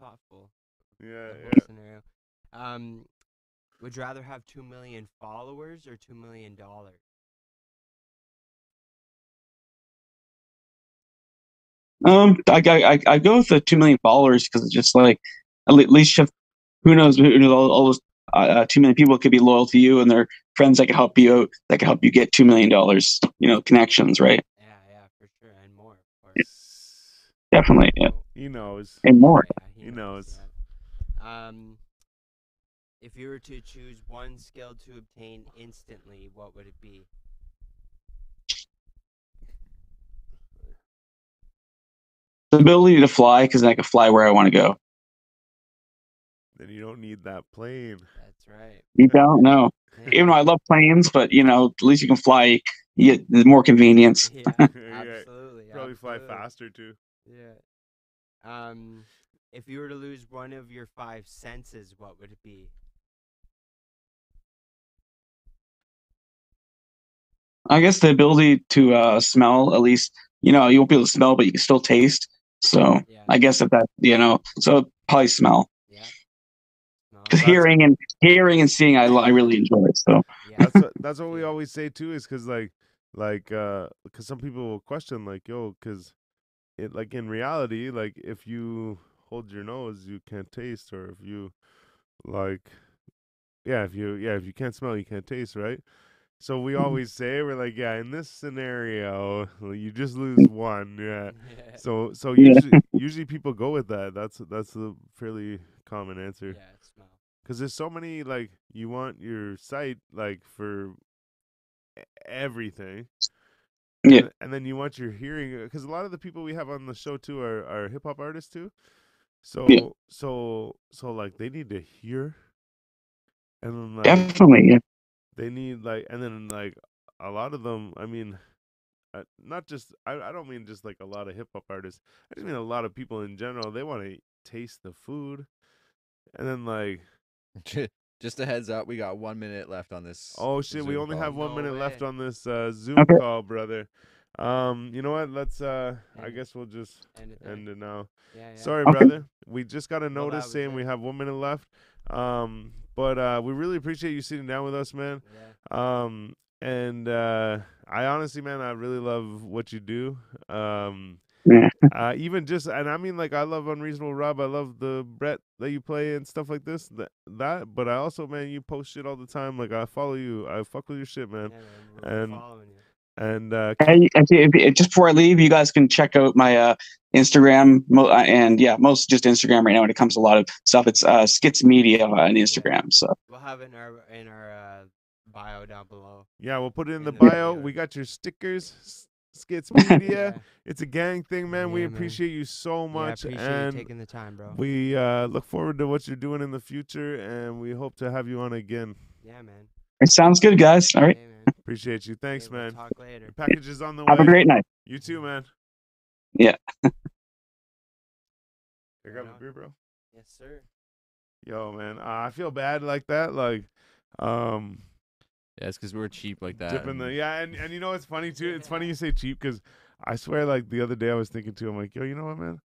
thoughtful. Yeah, the whole yeah. scenario. Um, would you rather have two million followers or two million dollars? Um, I I I, I go with the two million followers because it's just like at le- least if, who knows who knows all, all those uh, uh, two million people could be loyal to you and they're friends that could help you out that could help you get two million dollars. You know, connections, right? Yeah, yeah, for sure, and more, of course. Definitely, yeah, So- He knows. and more. Yeah, He knows. yeah. Um, if you were to choose one skill to obtain instantly, what would it be? The ability to fly because I can fly where I want to go. Then you don't need that plane. That's right. You don't know. Even though I love planes, but you know, at least you can fly. You get more convenience. yeah, Yeah, absolutely. Probably fly faster too. Yeah. Um, if you were to lose one of your five senses, what would it be? I guess the ability to uh, smell, at least, you know, you won't be able to smell, but you can still taste. So Yeah. I guess if that, you know, so probably smell. Yeah. No, Because hearing and hearing and seeing, I, I really enjoy it. So yeah. That's what, that's what we always say too. Is because like like uh because some people will question like yo because it like in reality like if you hold your nose you can't taste or if you like yeah if you yeah if you can't smell you can't taste right so we Mhm. always say we're like yeah in this scenario you just lose one yeah yeah. so so Yeah. usually usually people go with that that's that's a fairly common answer yeah, smell. Because there's so many like you want your site like for everything Yeah. and, and then you want your hearing because a lot of the people we have on the show too are, are hip-hop artists too so Yeah. so so like they need to hear and then like definitely, yeah. they need like and then like a lot of them i mean uh, not just I, I don't mean just like a lot of hip hop artists i just mean a lot of people in general they want to taste the food and then like Just a heads up, we got one minute left on this. Oh shit, we only call. have one No minute left on this uh, Zoom Okay. call, brother. Um, you know what? Let's uh I End it. guess we'll just End it end it now. Yeah, yeah. Sorry, Okay. brother. We just got a notice was saying it. we have one minute left. Um, but uh we really appreciate you sitting down with us, man. Yeah. Um and uh I honestly man, I really love what you do. Um Yeah. uh even just and I mean like I love Unreasonable Rob, I love the Brett that you play and stuff like this. That that but I also man you post shit all the time. Like I follow you. I fuck with your shit, man. yeah, man, and- following you. And uh Hey, if you- if you- just before I leave, you guys can check out my uh, Instagram mo- uh, and yeah, most just Instagram right now when it comes to a lot of stuff. It's uh, Skits Media on Instagram. So We'll have it in our in our uh, bio down below. Yeah, we'll put it in In the the bio. video. We got your stickers, S- Skits Media. Yeah. It's a gang thing, man. we Yeah, man. appreciate you so Yeah, much, appreciate and you taking the time, bro. we uh, look forward to what you're doing in the future, and we hope to have you on again. yeah, man. it sounds good, guys. All right, Hey. Appreciate you. Thanks, Hey, we'll man. Talk later. Your package is on the have way. Have a great night. You too, man. Yeah. Here, grab Right a beer, bro. Yes, sir. Yo, man, uh, I feel bad like that. Like, um, Yeah, it's because we're cheap like that. dipping the yeah, and and you know it's funny too. It's funny you say cheap because I swear, like the other day I was thinking too. I'm like, yo, you know what, man?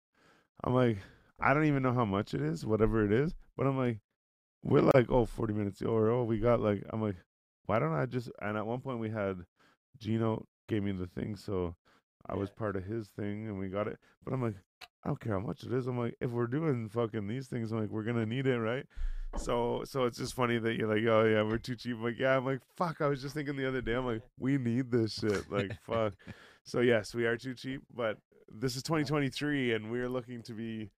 I'm like, I don't even know how much it is, whatever it is, but I'm like, we're like, oh, 40 minutes or oh, we got like, I'm like, why don't I just? And at one point we had Gino gave me the thing, so I was part of his thing, and we got it. But I'm like, I don't care how much it is. I'm like, if we're doing fucking these things, I'm like, we're gonna need it, right? So so it's just funny that you're like, oh yeah, we're too cheap. I'm like, yeah, I'm like, fuck. I was just thinking the other day, I'm like, we need this shit. Like, fuck. So yes, we are too cheap, but this is 2023, and we're looking to be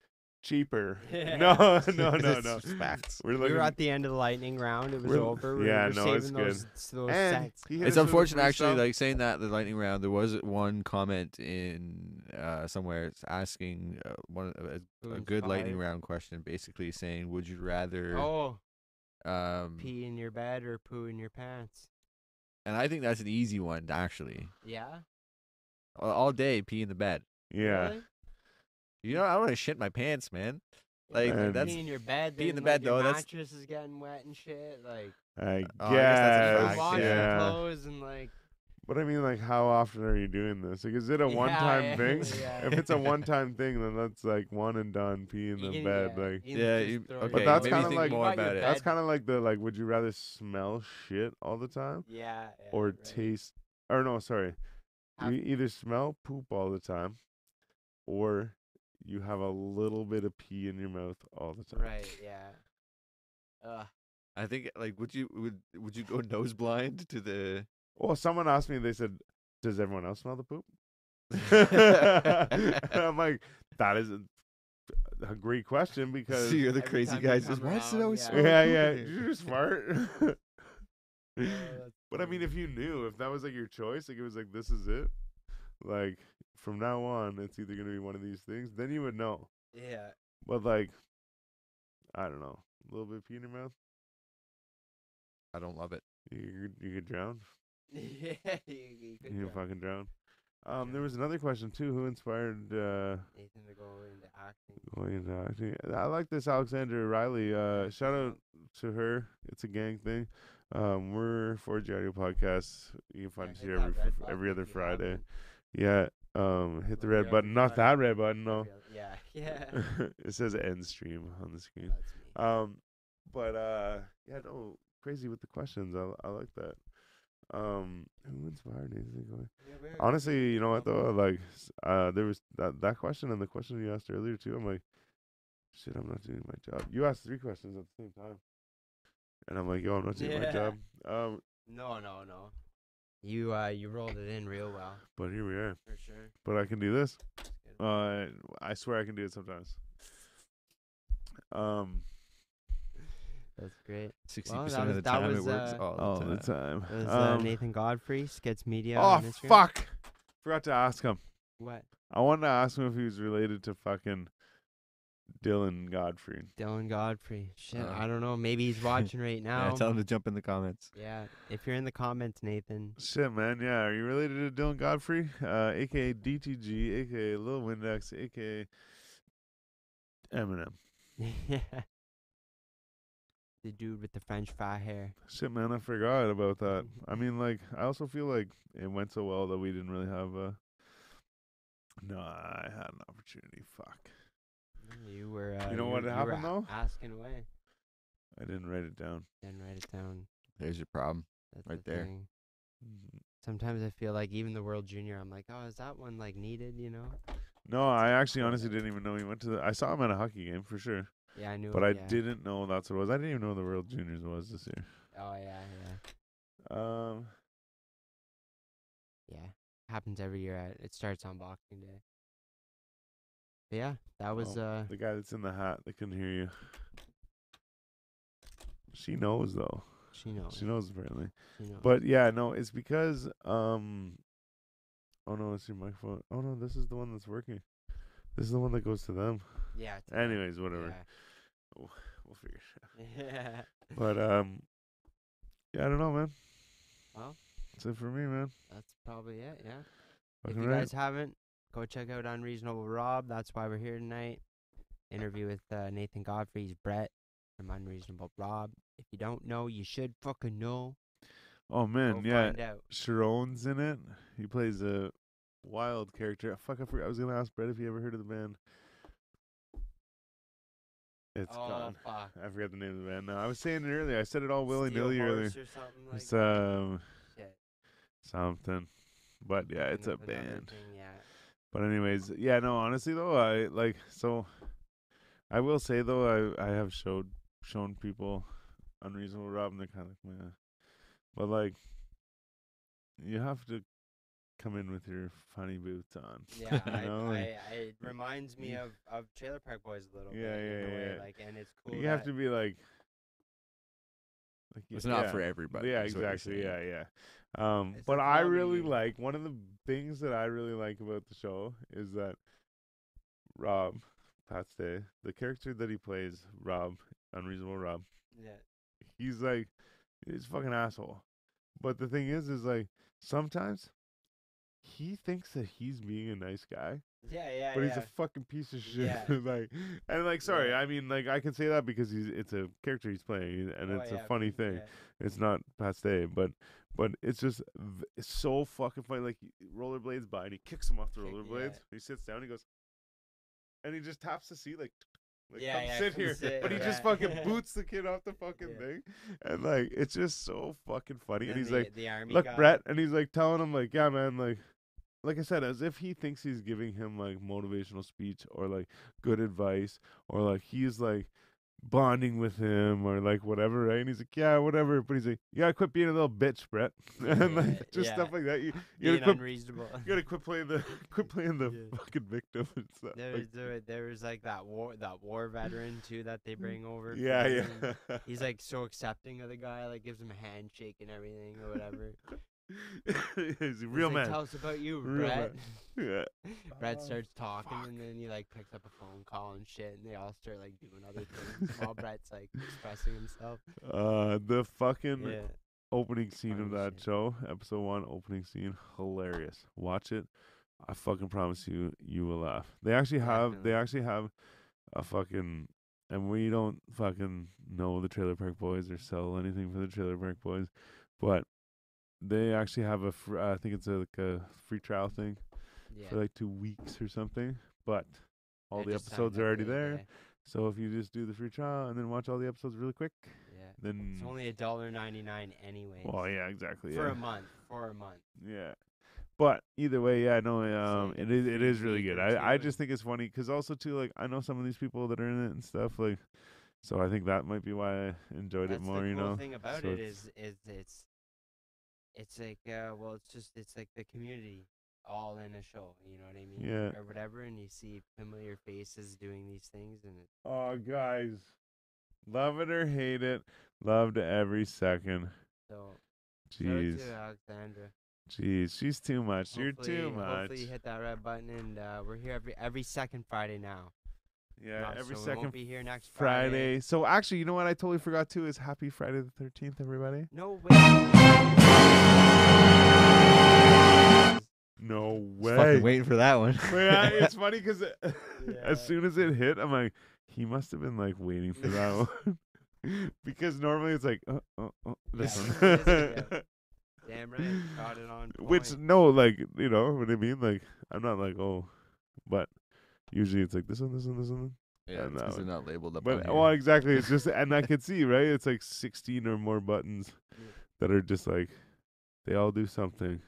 cheaper. Yeah. No, no, no, no. facts. We're We were at the end of the lightning round. It was We're- over. We yeah, were no, saving it's good. those, those and cents. It's us with a unfortunate, actually, like saying that the lightning round. There was one comment in uh, somewhere it's asking uh, one a, a good lightning round question, basically saying, "Would you rather?" Oh, um, pee in your bed or poo in your pants? and I think that's an easy one, actually. Yeah. All, all day, pee in the bed. yeah. Really? You know, I want to shit my pants, man. Like And- that's Pee in your bed. pee in the like, bed, your though, that's- Mattress is getting wet and shit. Like I Oh, I guess that's a guess, fact, wash yeah. your clothes and like. But I mean, like, how often are you doing this? Like, is it a Yeah, one-time yeah, thing? yeah. If it's a one-time thing, then that's like one and done. Pee in the can- bed, yeah, like. Yeah, you- okay, But that's kinda like- more about it. That's kind of like the like. Would you rather smell shit all the time Yeah. yeah, or right. taste? Or no, sorry. You either smell poop all the time, or you have a little bit of pee in your mouth all the time. Right. Yeah. Ugh. I think like would you would would you go nose blind to the Well, someone asked me. They said, "Does everyone else smell the poop?" I'm like, "That is a, a great question because so you're the crazy time you guy come just why does it always yeah. smell yeah, poop yeah, here?" you're smart." Oh, But I mean, if you knew, if that was like your choice, like it was like this is it, like from now on, it's either gonna be one of these things, then you would know. Yeah. But like, I don't know, a little bit of pee in your mouth, I don't love it. you could, you could drown. yeah. You, you could You drown. fucking drown. Um, there was another question too. Who inspired uh Nathan to go into acting. going into acting? I like this Alexandra Riley. Uh, shout out to her. It's a gang thing. Um, we're 4G Audio Podcast. You can find Yeah, us here every red f- button every other Friday. haven't. Yeah. Um, hit the red button. Not that red button. No. Yeah. Yeah. it says end stream on the screen. Um, but uh, yeah, no, crazy with the questions. I I like that. Um, who inspired? Yeah, we're- Honestly, you know what though? Like, uh, there was that that question and the question you asked earlier too. I'm like, shit, I'm not doing my job. You asked three questions at the same time, and I'm like, yo, I'm not doing my job. Um, No, no, no. You uh, you rolled it in real well but here we are. for sure. But I can do this. Uh, I swear I can do it sometimes. Um, That's great. Sixty Well, that percent was- of the that time was, it works uh, all, all the the time. time. It was uh, Um, Nathan Godfrey, Skits Media. Oh on Instagram. fuck! Forgot to ask him. What? I wanted to ask him if he was related to fucking Dylan Godfrey. Dylan Godfrey. Shit, Uh, I don't know. Maybe he's watching right now. Yeah, tell him to jump in the comments. Yeah, if you're in the comments, Nathan. Shit, man. Yeah, are you related to Dylan Godfrey? Uh, aka DTG, aka Lil Windex, aka Eminem. yeah. The dude with the French fry hair. Shit, man. I forgot about that. I mean, like, I also feel like it went so well that we didn't really have a. No, I had an opportunity. Fuck. You were. Uh, You know what happened, though? Asking away. I didn't write it down. Then write it down. There's your problem. That's Right the there. Mhm. Sometimes I feel like even the World Junior, I'm like, oh, is that one like needed? You know? No, I actually honestly didn't even know he went to the. I saw him at a hockey game for sure. Yeah, I knew. But I yeah. didn't know that's what it was. I didn't even know the World Juniors was this year. Oh yeah, yeah, Um, yeah. Happens every year. At, it starts on Boxing Day. Yeah, that was Oh, uh. the guy that's in the hat that couldn't hear you. She knows though. She knows. She knows apparently. She knows. But yeah, no, it's because um. Oh no, it's your microphone. Oh no, this is the one that's working. This is the one that goes to them. yeah. Anyways, whatever. We'll figure it out. Yeah. yeah. But um, yeah, I don't know, man. Well, That's it for me, man. that's probably it. Yeah. if you right. guys haven't, go check out Unreasonable Rob. That's why we're here tonight. Interview with uh, Nathan Godfrey's Brett from Unreasonable Rob. If you don't know, you should fucking know. Oh man, Go yeah. Find out. Sharon's in it. He plays a wild character. Fuck, I forgot. I was gonna ask Brett if he ever heard of the band. It's oh gone. fuck. I forgot the name of the band. No, I was saying it earlier. I said it all willy nilly earlier. Like It's um shit. something, but yeah, it's a band. thing, yeah. But anyways, yeah, no, honestly though, I like so. I will say though, I I have showed shown people unreasonable Rob, and they're kind of like, meh. But like, you have to come in with your funny boots on. Yeah, I, know, I, like- I, it reminds me of, of Trailer Park Boys a little Yeah, bit. in yeah, way, yeah. Like, and it's cool. you have to be like. like It's yeah, not for everybody. Yeah, is what you're exactly. Yeah, yeah. Um, It's but I really comedy. like one of the things that I really like about the show is that Rob Pat Stay, the character that he plays, Rob, Unreasonable Rob, Yeah. he's like, he's a fucking asshole. But the thing is, is like sometimes he thinks that he's being a nice guy, Yeah, yeah, but yeah. he's a fucking piece of shit. Yeah. like, and like, sorry, Yeah. I mean, like, I can say that because he's it's a character he's playing, and Oh, it's a funny thing. It's not passe, but but it's just it's so fucking funny. Like rollerblades by and he kicks him off the Kick- yeah. rollerblades. He sits down. He goes, and he just taps the seat like. Like, Yeah, yeah, sit here. sit, but he just fucking boots the kid off the fucking thing. And like it's just so fucking funny. And, Then he's the, like, the army Look. Brett, and he's like telling him like, Yeah, man, like like I said, as if he thinks he's giving him like motivational speech or like good advice or like he's like bonding with him or like whatever, right? And he's like, yeah, whatever. But he's like, you gotta quit being a little bitch, Brett, and like just yeah. stuff like that. You, you being gotta quit, unreasonable. you gotta quit playing the quit playing the Yeah. fucking victim and stuff. there, like- was, there, there was like that war, that war veteran too that they mm. bring over. yeah, yeah. He's like so accepting of the guy, like gives him a handshake and everything or whatever. He's a He's real like, man. Tell us about you, Real Brett. Yeah. Brett Oh, starts talking fuck. and then he like picks up a phone call and shit, and they all start like doing other things while Brett's like expressing himself. Uh, the fucking Yeah, opening scene of that shit. show, episode one, opening scene, hilarious. Watch it. I fucking promise you, you will laugh. They actually have, they actually have a fucking, and we don't fucking know the Trailer Park Boys or sell anything for the Trailer Park Boys, but they actually have a, fr- I think it's a, like a free trial thing yeah. for like two weeks or something. But all I the episodes are already the there. day. So if you just do the free trial and then watch all the episodes really quick, Yeah, then it's only a dollar ninety nine anyway. well, yeah, exactly. for yeah. a month. For a month. Yeah. But either way, yeah, no, um, it is it is really good. I I just think it's funny 'cause also too like I know some of these people that are in it and stuff like, so I think that might be why I enjoyed That's it more. the you cool know, thing about So it's- is is it's it's like uh well it's just it's like the community all in a show. You know what I mean? Yeah. Or whatever, and you see familiar faces doing these things, and it, oh guys, love it or hate it, loved every second. so. Jeez, to Alexandra. jeez, she's too much. You're too much. Hopefully, you hit that red button, and uh, we're here every every second Friday now. Yeah, Uh, every so second be here next Friday. Friday. So actually, you know what I totally forgot too is Happy Friday the Thirteenth, everybody. No way. No way. fucking waiting for that one. But yeah, it's funny 'cause it Yeah. as soon as it hit, I'm like, he must have been like waiting for that one. because normally it's like, uh, uh, uh, this Yeah, one. yeah. Damn right, got it on. Which no, like you know what I mean. Like I'm not like oh, but usually it's like this one, this one, this one. yeah, And it's they're not labeled up. But well, exactly. It's just and I can see right. It's like 16 or more buttons Yeah. that are just like they all do something.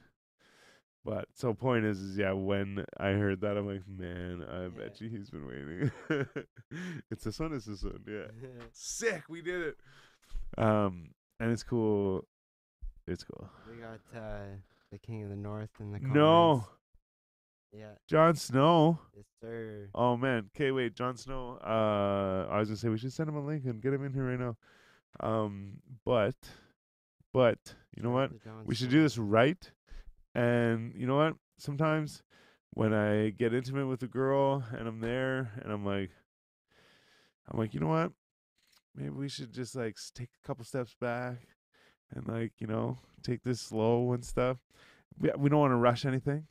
But so point is, is yeah. When I heard that, I'm like, man, I bet you he's been waiting. it's this one. It's this one. Yeah. Sick. We did it. Um, and it's cool. It's cool. we got uh, the King of the North in the No, comments. Yeah, Jon Snow. yes sir. Oh man. Okay, wait. Jon Snow. Uh, I was gonna say we should send him a link and get him in here right now. Um, but, but you know what? We should do this right. And you know what? Sometimes when I get intimate with a girl and I'm there and I'm like, I'm like, you know what? Maybe we should just like take a couple steps back and like, you know, take this slow and stuff. We, we don't want to rush anything.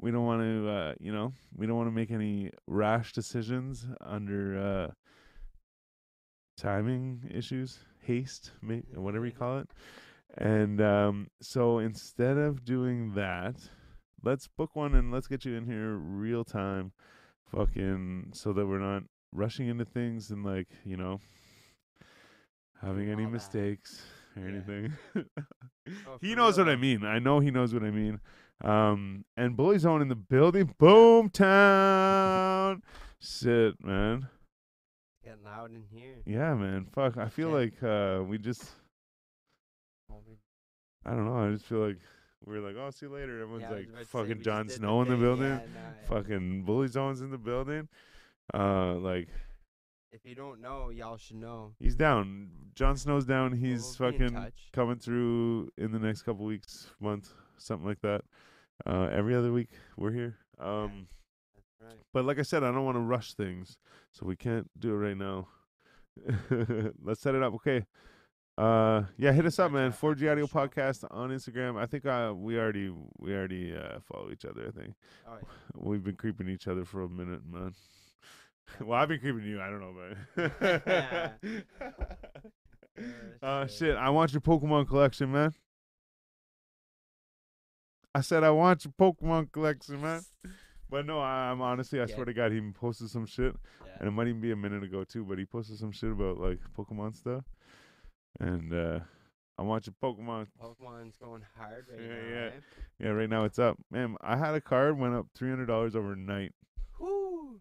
We don't want to, uh, you know, we don't want to make any rash decisions under uh, timing issues, haste, whatever you call it. And um, so instead of doing that, let's book one and let's get you in here real time, fucking, so that we're not rushing into things and like you know having any all that. mistakes or Yeah. anything. Oh, he knows real what I mean. I know he knows what I mean. Um, and Bully Zone in the building, boom town, shit, man. Getting loud in here. Yeah, man. Fuck. I feel Shit. like uh, we just. I don't know. I just feel like we're like, oh, see you later. Everyone's yeah, like, fucking we Jon Snow in the building, yeah, nah, fucking Bully Zone's in the building. Uh, like If you don't know, y'all should know. he's down. Jon Snow's down. He's We'll fucking coming through in the next couple weeks, month, something like that. Uh, every other week we're here. Um, right. but like I said, I don't want to rush things, so we can't do it right now. Let's set it up. Okay. Uh, yeah, hit us up, man. 4G Audio. Podcast on Instagram. I think uh, we already we already uh, follow each other. I think Oh, we've been creeping each other for a minute, man. well, I've been creeping you. I don't know, man. uh, shit. I want your Pokemon collection, man. I said I want your Pokemon collection, man. But no, I, I'm honestly, I Yeah. swear to God, he posted some shit, Yeah. and it might even be a minute ago too. But he posted some shit about like Pokemon stuff, and uh I want your Pokemon. Pokemon's going hard right Yeah, now. yeah. eh? Yeah, right now it's up, man. I had a card went up three hundred dollars overnight, Whoo!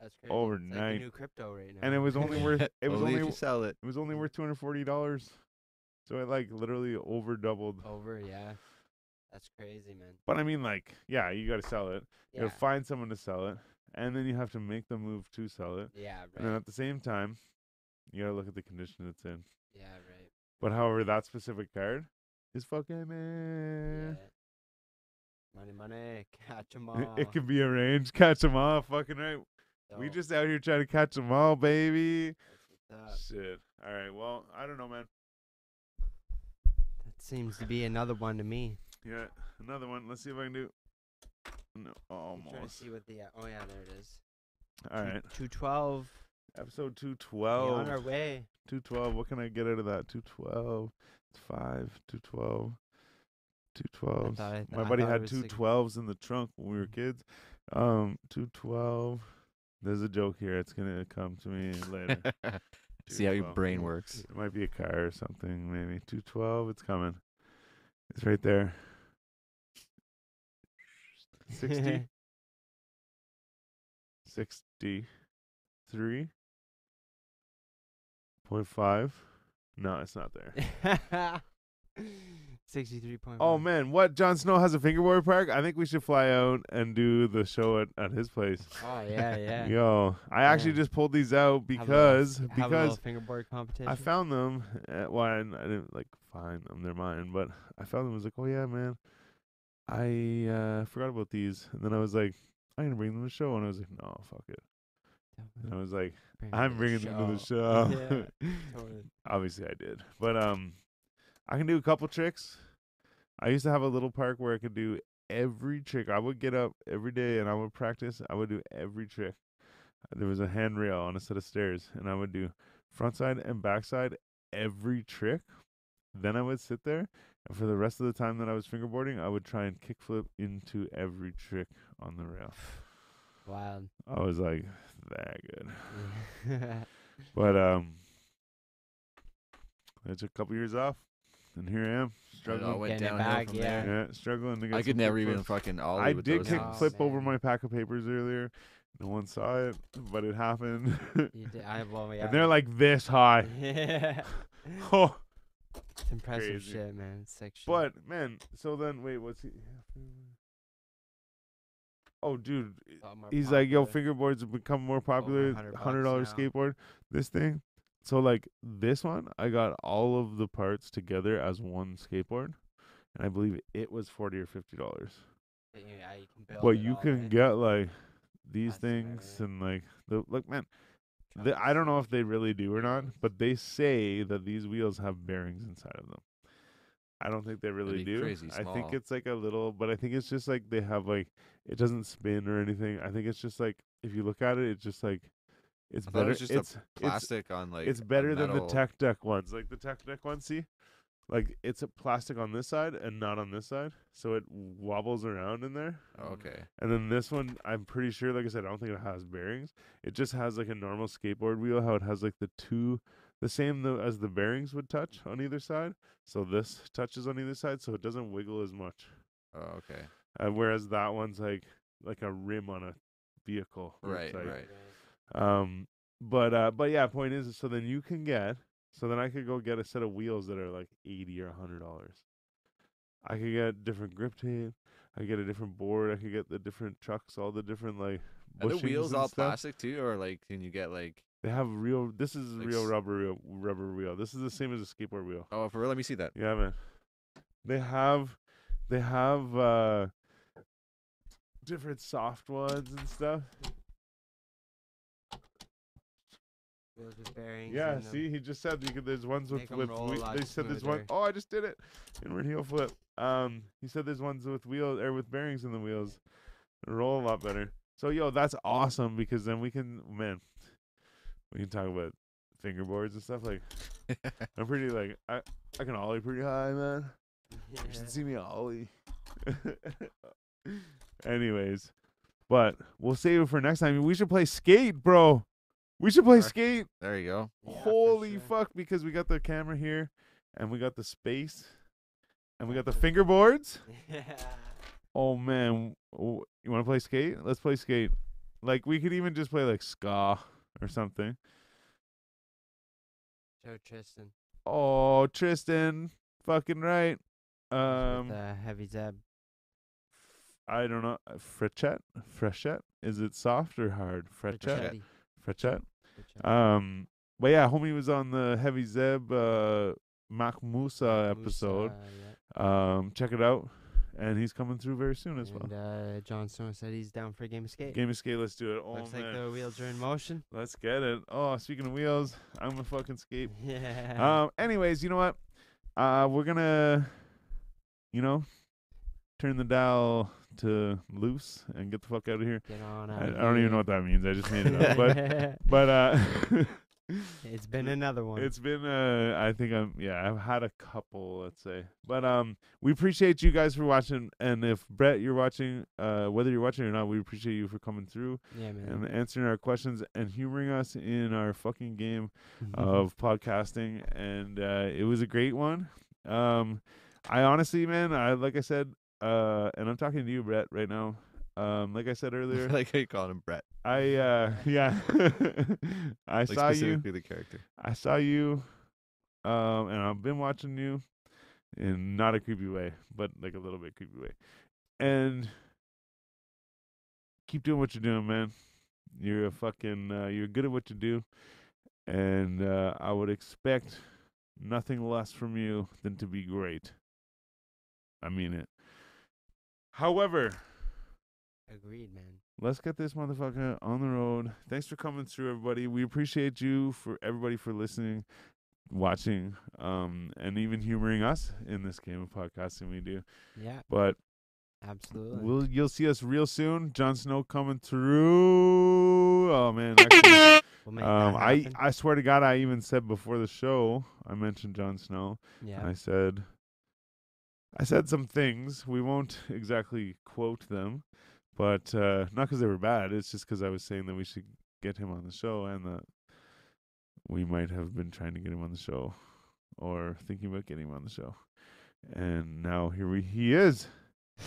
That's crazy. It's like Overnight. new crypto right now. and it was only worth it was Only only if you sell it. it was only worth two hundred forty dollars. So it like literally over doubled. over. Yeah, that's crazy, man. But I mean, like, yeah, you got to sell it. You Yeah, got to find someone to sell it, and then you have to make the move to sell it. yeah, And then at the same time, you gotta look at the condition it's in. Yeah, right. But however, that specific card is fucking man. Yeah. Money, money, catch 'em all. It can be arranged. Catch 'em all, fucking right. We just out here trying to catch 'em all, baby. that's what's up. Shit. All right. Well, I don't know, man. That seems to be another one to me. Yeah, another one. Let's see if I can do. No, I'm trying to almost. see what the. Uh, oh yeah, there it is. All right. Two twelve. Episode two We on our twelve. way. Two twelve. What can I get out of that? Two twelve. It's five. Two twelve. Two twelves. thought I- My I buddy thought it had was two six- twelves in the trunk when we were kids. Um, two twelve. There's a joke here. It's gonna come to me later. See how your 212. brain works. It might be a car or something, maybe. 212, it's coming. It's right there. 60, 63, point five. No, it's not there. Sixty-three point. Oh man, what? Jon Snow has a fingerboard park? I think we should fly out and do the show at, at his place. Oh yeah, yeah. Yo, I actually just pulled these out Have a because have a because little fingerboard competition. I found them. At, well, I didn't, I didn't like find them; they're mine. But I found them. I was like, oh yeah, man, I uh, forgot about these. And then I was like, I'm gonna bring them to the show. And I was like, no, fuck it. And I was like, Bring I'm bringing them to the show. Yeah, totally. Obviously, I did. But um, I can do a couple tricks. I used to have a little park where I could do every trick. I would get up every day and I would practice. I would do every trick. There was a handrail on a set of stairs, and I would do front side and back side every trick. Then I would sit there, and for the rest of the time that I was fingerboarding, I would try and kickflip into every trick on the rail. Wild. I was like that good. But um, I took a couple years off, and here I am It all struggling. went Getting downhill back, from yeah. there. Yeah, struggling to get. I could some never kickflips. even fucking ollie I with did those kick Oh, things. flip over my pack of papers earlier. No one saw it, but it happened. You did, I well, yeah. and they're like this high. yeah. oh, It's impressive crazy. shit, man. It's sick shit. but man, so then wait, what's he? Oh, dude, oh, more he's like, yo, fingerboards have become more popular. Hundred dollar skateboard. This thing. So like this one, I got all of the parts together as one skateboard, and I believe it was forty or fifty dollars. Yeah, you can But you can get like these That's things yeah. and like the look, man. The, I don't know if they really do or not, but they say that these wheels have bearings inside of them. I don't think they really do. I think it's like a little, but I think it's just like they have like it doesn't spin or anything. I think it's just like if you look at it, it's just like it's thought it better. was just it's it's Plastic on like. it's better than the tech deck ones. Like the tech deck ones, see, like it's a plastic on this side and not on this side, so it wobbles around in there. Oh, okay. And then this one, I'm pretty sure, like I said, I don't think it has bearings. It just has like a normal skateboard wheel, how it has like the two, the same though as the bearings would touch on either side. So this touches on either side, so it doesn't wiggle as much. Oh, okay. Uh, whereas that one's like like a rim on a vehicle. Right, like- right. Um, but uh, but yeah, point is, so then you can get, so then I could go get a set of wheels that are like eighty or a hundred dollars. I could get different grip tape. I could get a different board. I could get the different trucks, all the different like. Are the wheels all stuff. plastic too, or like can you get like? They have real. This is Like real rubber wheel, rubber wheel. This is the same as a skateboard wheel. Oh, for real? Let me see that. Yeah, man. They have, they have uh different soft ones and stuff. Wheels with bearings. Yeah, see, he just said you could, there's ones with Make 'em with roll a whe- they said there's one smoother. oh I just did it inward heel flip. Um, he said there's ones with wheels or with bearings in the wheels, roll a lot better. So yo, that's awesome because then we can man, we can talk about fingerboards and stuff. Like I'm pretty like I I can ollie pretty high, man. You should see me ollie. Anyways, but we'll save it for next time. We should play skate, bro. We should play Alright. skate. There you go. Yeah, for Holy sure. fuck! Because we got the camera here, and we got the space, and we got the fingerboards. Yeah. Oh man, w- you want to play skate? Let's play skate. Like we could even just play like ska or something. Joe Tristan. Oh, Tristan, fucking right. Um, with, uh, heavy Zeb. I don't know. uh, Frechet, frechet. Is it soft or hard? Frechet, Machete. frechet. Um, but yeah, homie was on the Heavy Zeb uh Mac Musa Musa, episode. yeah. Um, check it out, and he's coming through very soon as well. And uh, Jon Snow said he's down for a game of skate. Game of skate, let's do it. Oh Looks man, like the wheels are in motion. let's get it. Oh, speaking of wheels, I'm a fucking skate. Yeah. Um, anyways, you know what? Uh, we're gonna, you know, turn the dial to loose and get the fuck out of here. Get on I, out. I don't even know what that means. I just made it up, but but uh. it's been another one. It's been uh I think I'm yeah, I've had a couple, let's say. But um we appreciate you guys for watching and if Brett you're watching, uh whether you're watching or not, we appreciate you for coming through yeah, man. and answering our questions and humoring us in our fucking game of podcasting and uh it was a great one. Um I honestly man, I like I said, uh and I'm talking to you Brett right now. Um like I said earlier, like how you call him Brett. I uh yeah. I Like saw you the character. I saw you, um, and I've been watching you in not a creepy way, but like a little bit creepy way. And keep doing what you're doing, man. You're a fucking, uh, you're good at what you do, and uh, I would expect nothing less from you than to be great. I mean it. However, Agreed, man. let's get this motherfucker on the road. Thanks for coming through, everybody. We appreciate you for everybody for listening, watching, um, and even humoring us in this game of podcasting we do. Yeah, But absolutely. we'll you'll see us real soon. Jon Snow coming through. Oh man, actually, We'll um, I. I swear to God, I even said before the show, I mentioned Jon Snow. yeah. I said, I said some things. We won't exactly quote them, but uh, not because they were bad. It's just because I was saying that we should get him on the show, and that we might have been trying to get him on the show, or thinking about getting him on the show. And now here we, he is,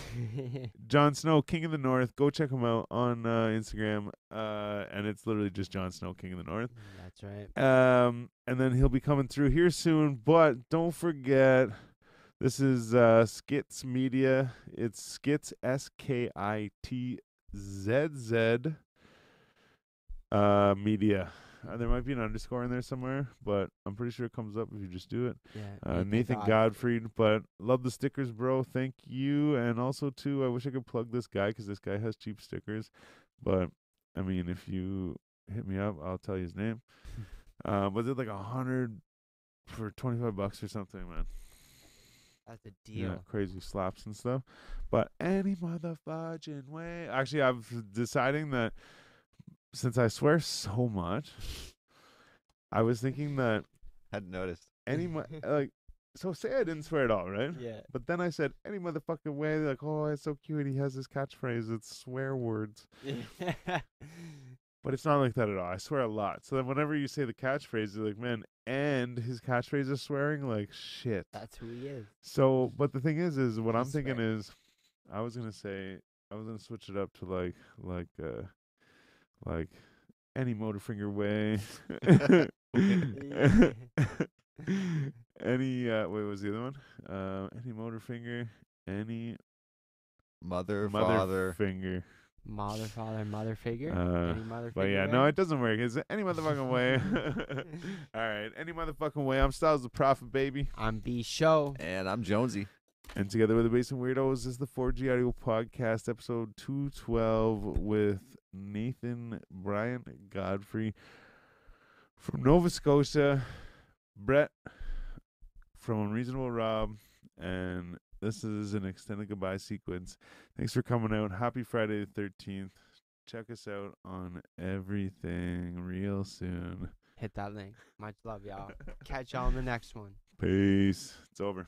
Jon Snow, King of the North. Go check him out on uh, Instagram, uh, and it's literally just Jon Snow, King of the North. That's right. Um, and then he'll be coming through here soon. But don't forget, this is uh, Skits Media. It's Skits S K I T Z Z uh, Media. Uh, there might be an underscore in there somewhere, but I'm pretty sure it comes up if you just do it. Yeah. Uh, Nathan Godfrey, but love the stickers, bro. Thank you. And also, too, I wish I could plug this guy because this guy has cheap stickers. But I mean, if you hit me up, I'll tell you his name. uh, was it like a hundred for twenty five bucks or something, man? That's a Yeah, crazy slaps and stuff. But any motherfucking way. Actually, I'm deciding that since I swear so much, I was thinking that Hadn't noticed. any mo- like. So say I didn't swear at all, right? Yeah. But then I said any motherfucking way. Like, oh, it's so cute. He has this catchphrase. It's swear words, but it's not like that at all. I swear a lot. So then whenever you say the catchphrase, you're like, man, and his catchphrase is swearing. Like shit. That's who he is. So, but the thing is, is what I'm thinking swearing. is, I was gonna say, I was gonna switch it up to like, like, uh, like any Motorfinger way. any uh, wait, what was the other one? Uh, any Motorfinger, any Mother, mother father. finger. Mother, father, mother figure. Uh, Any mother But figure yeah, way? no, it doesn't work. Is it any motherfucking way? All right, any motherfucking way. I'm Styles the Prophet, baby. I'm B Show. And I'm Jonesy. And together with the Basement Weirdos is the 4G Audio Podcast, episode 212 with Nathan Bryant Godfrey from Nova Scotia, Brett from Unreasonable Rob, and this is an extended goodbye sequence. Thanks for coming out. Happy Friday the 13th. Check us out on everything real soon. Hit that link. Much love, y'all. Catch y'all in the next one. Peace. It's over.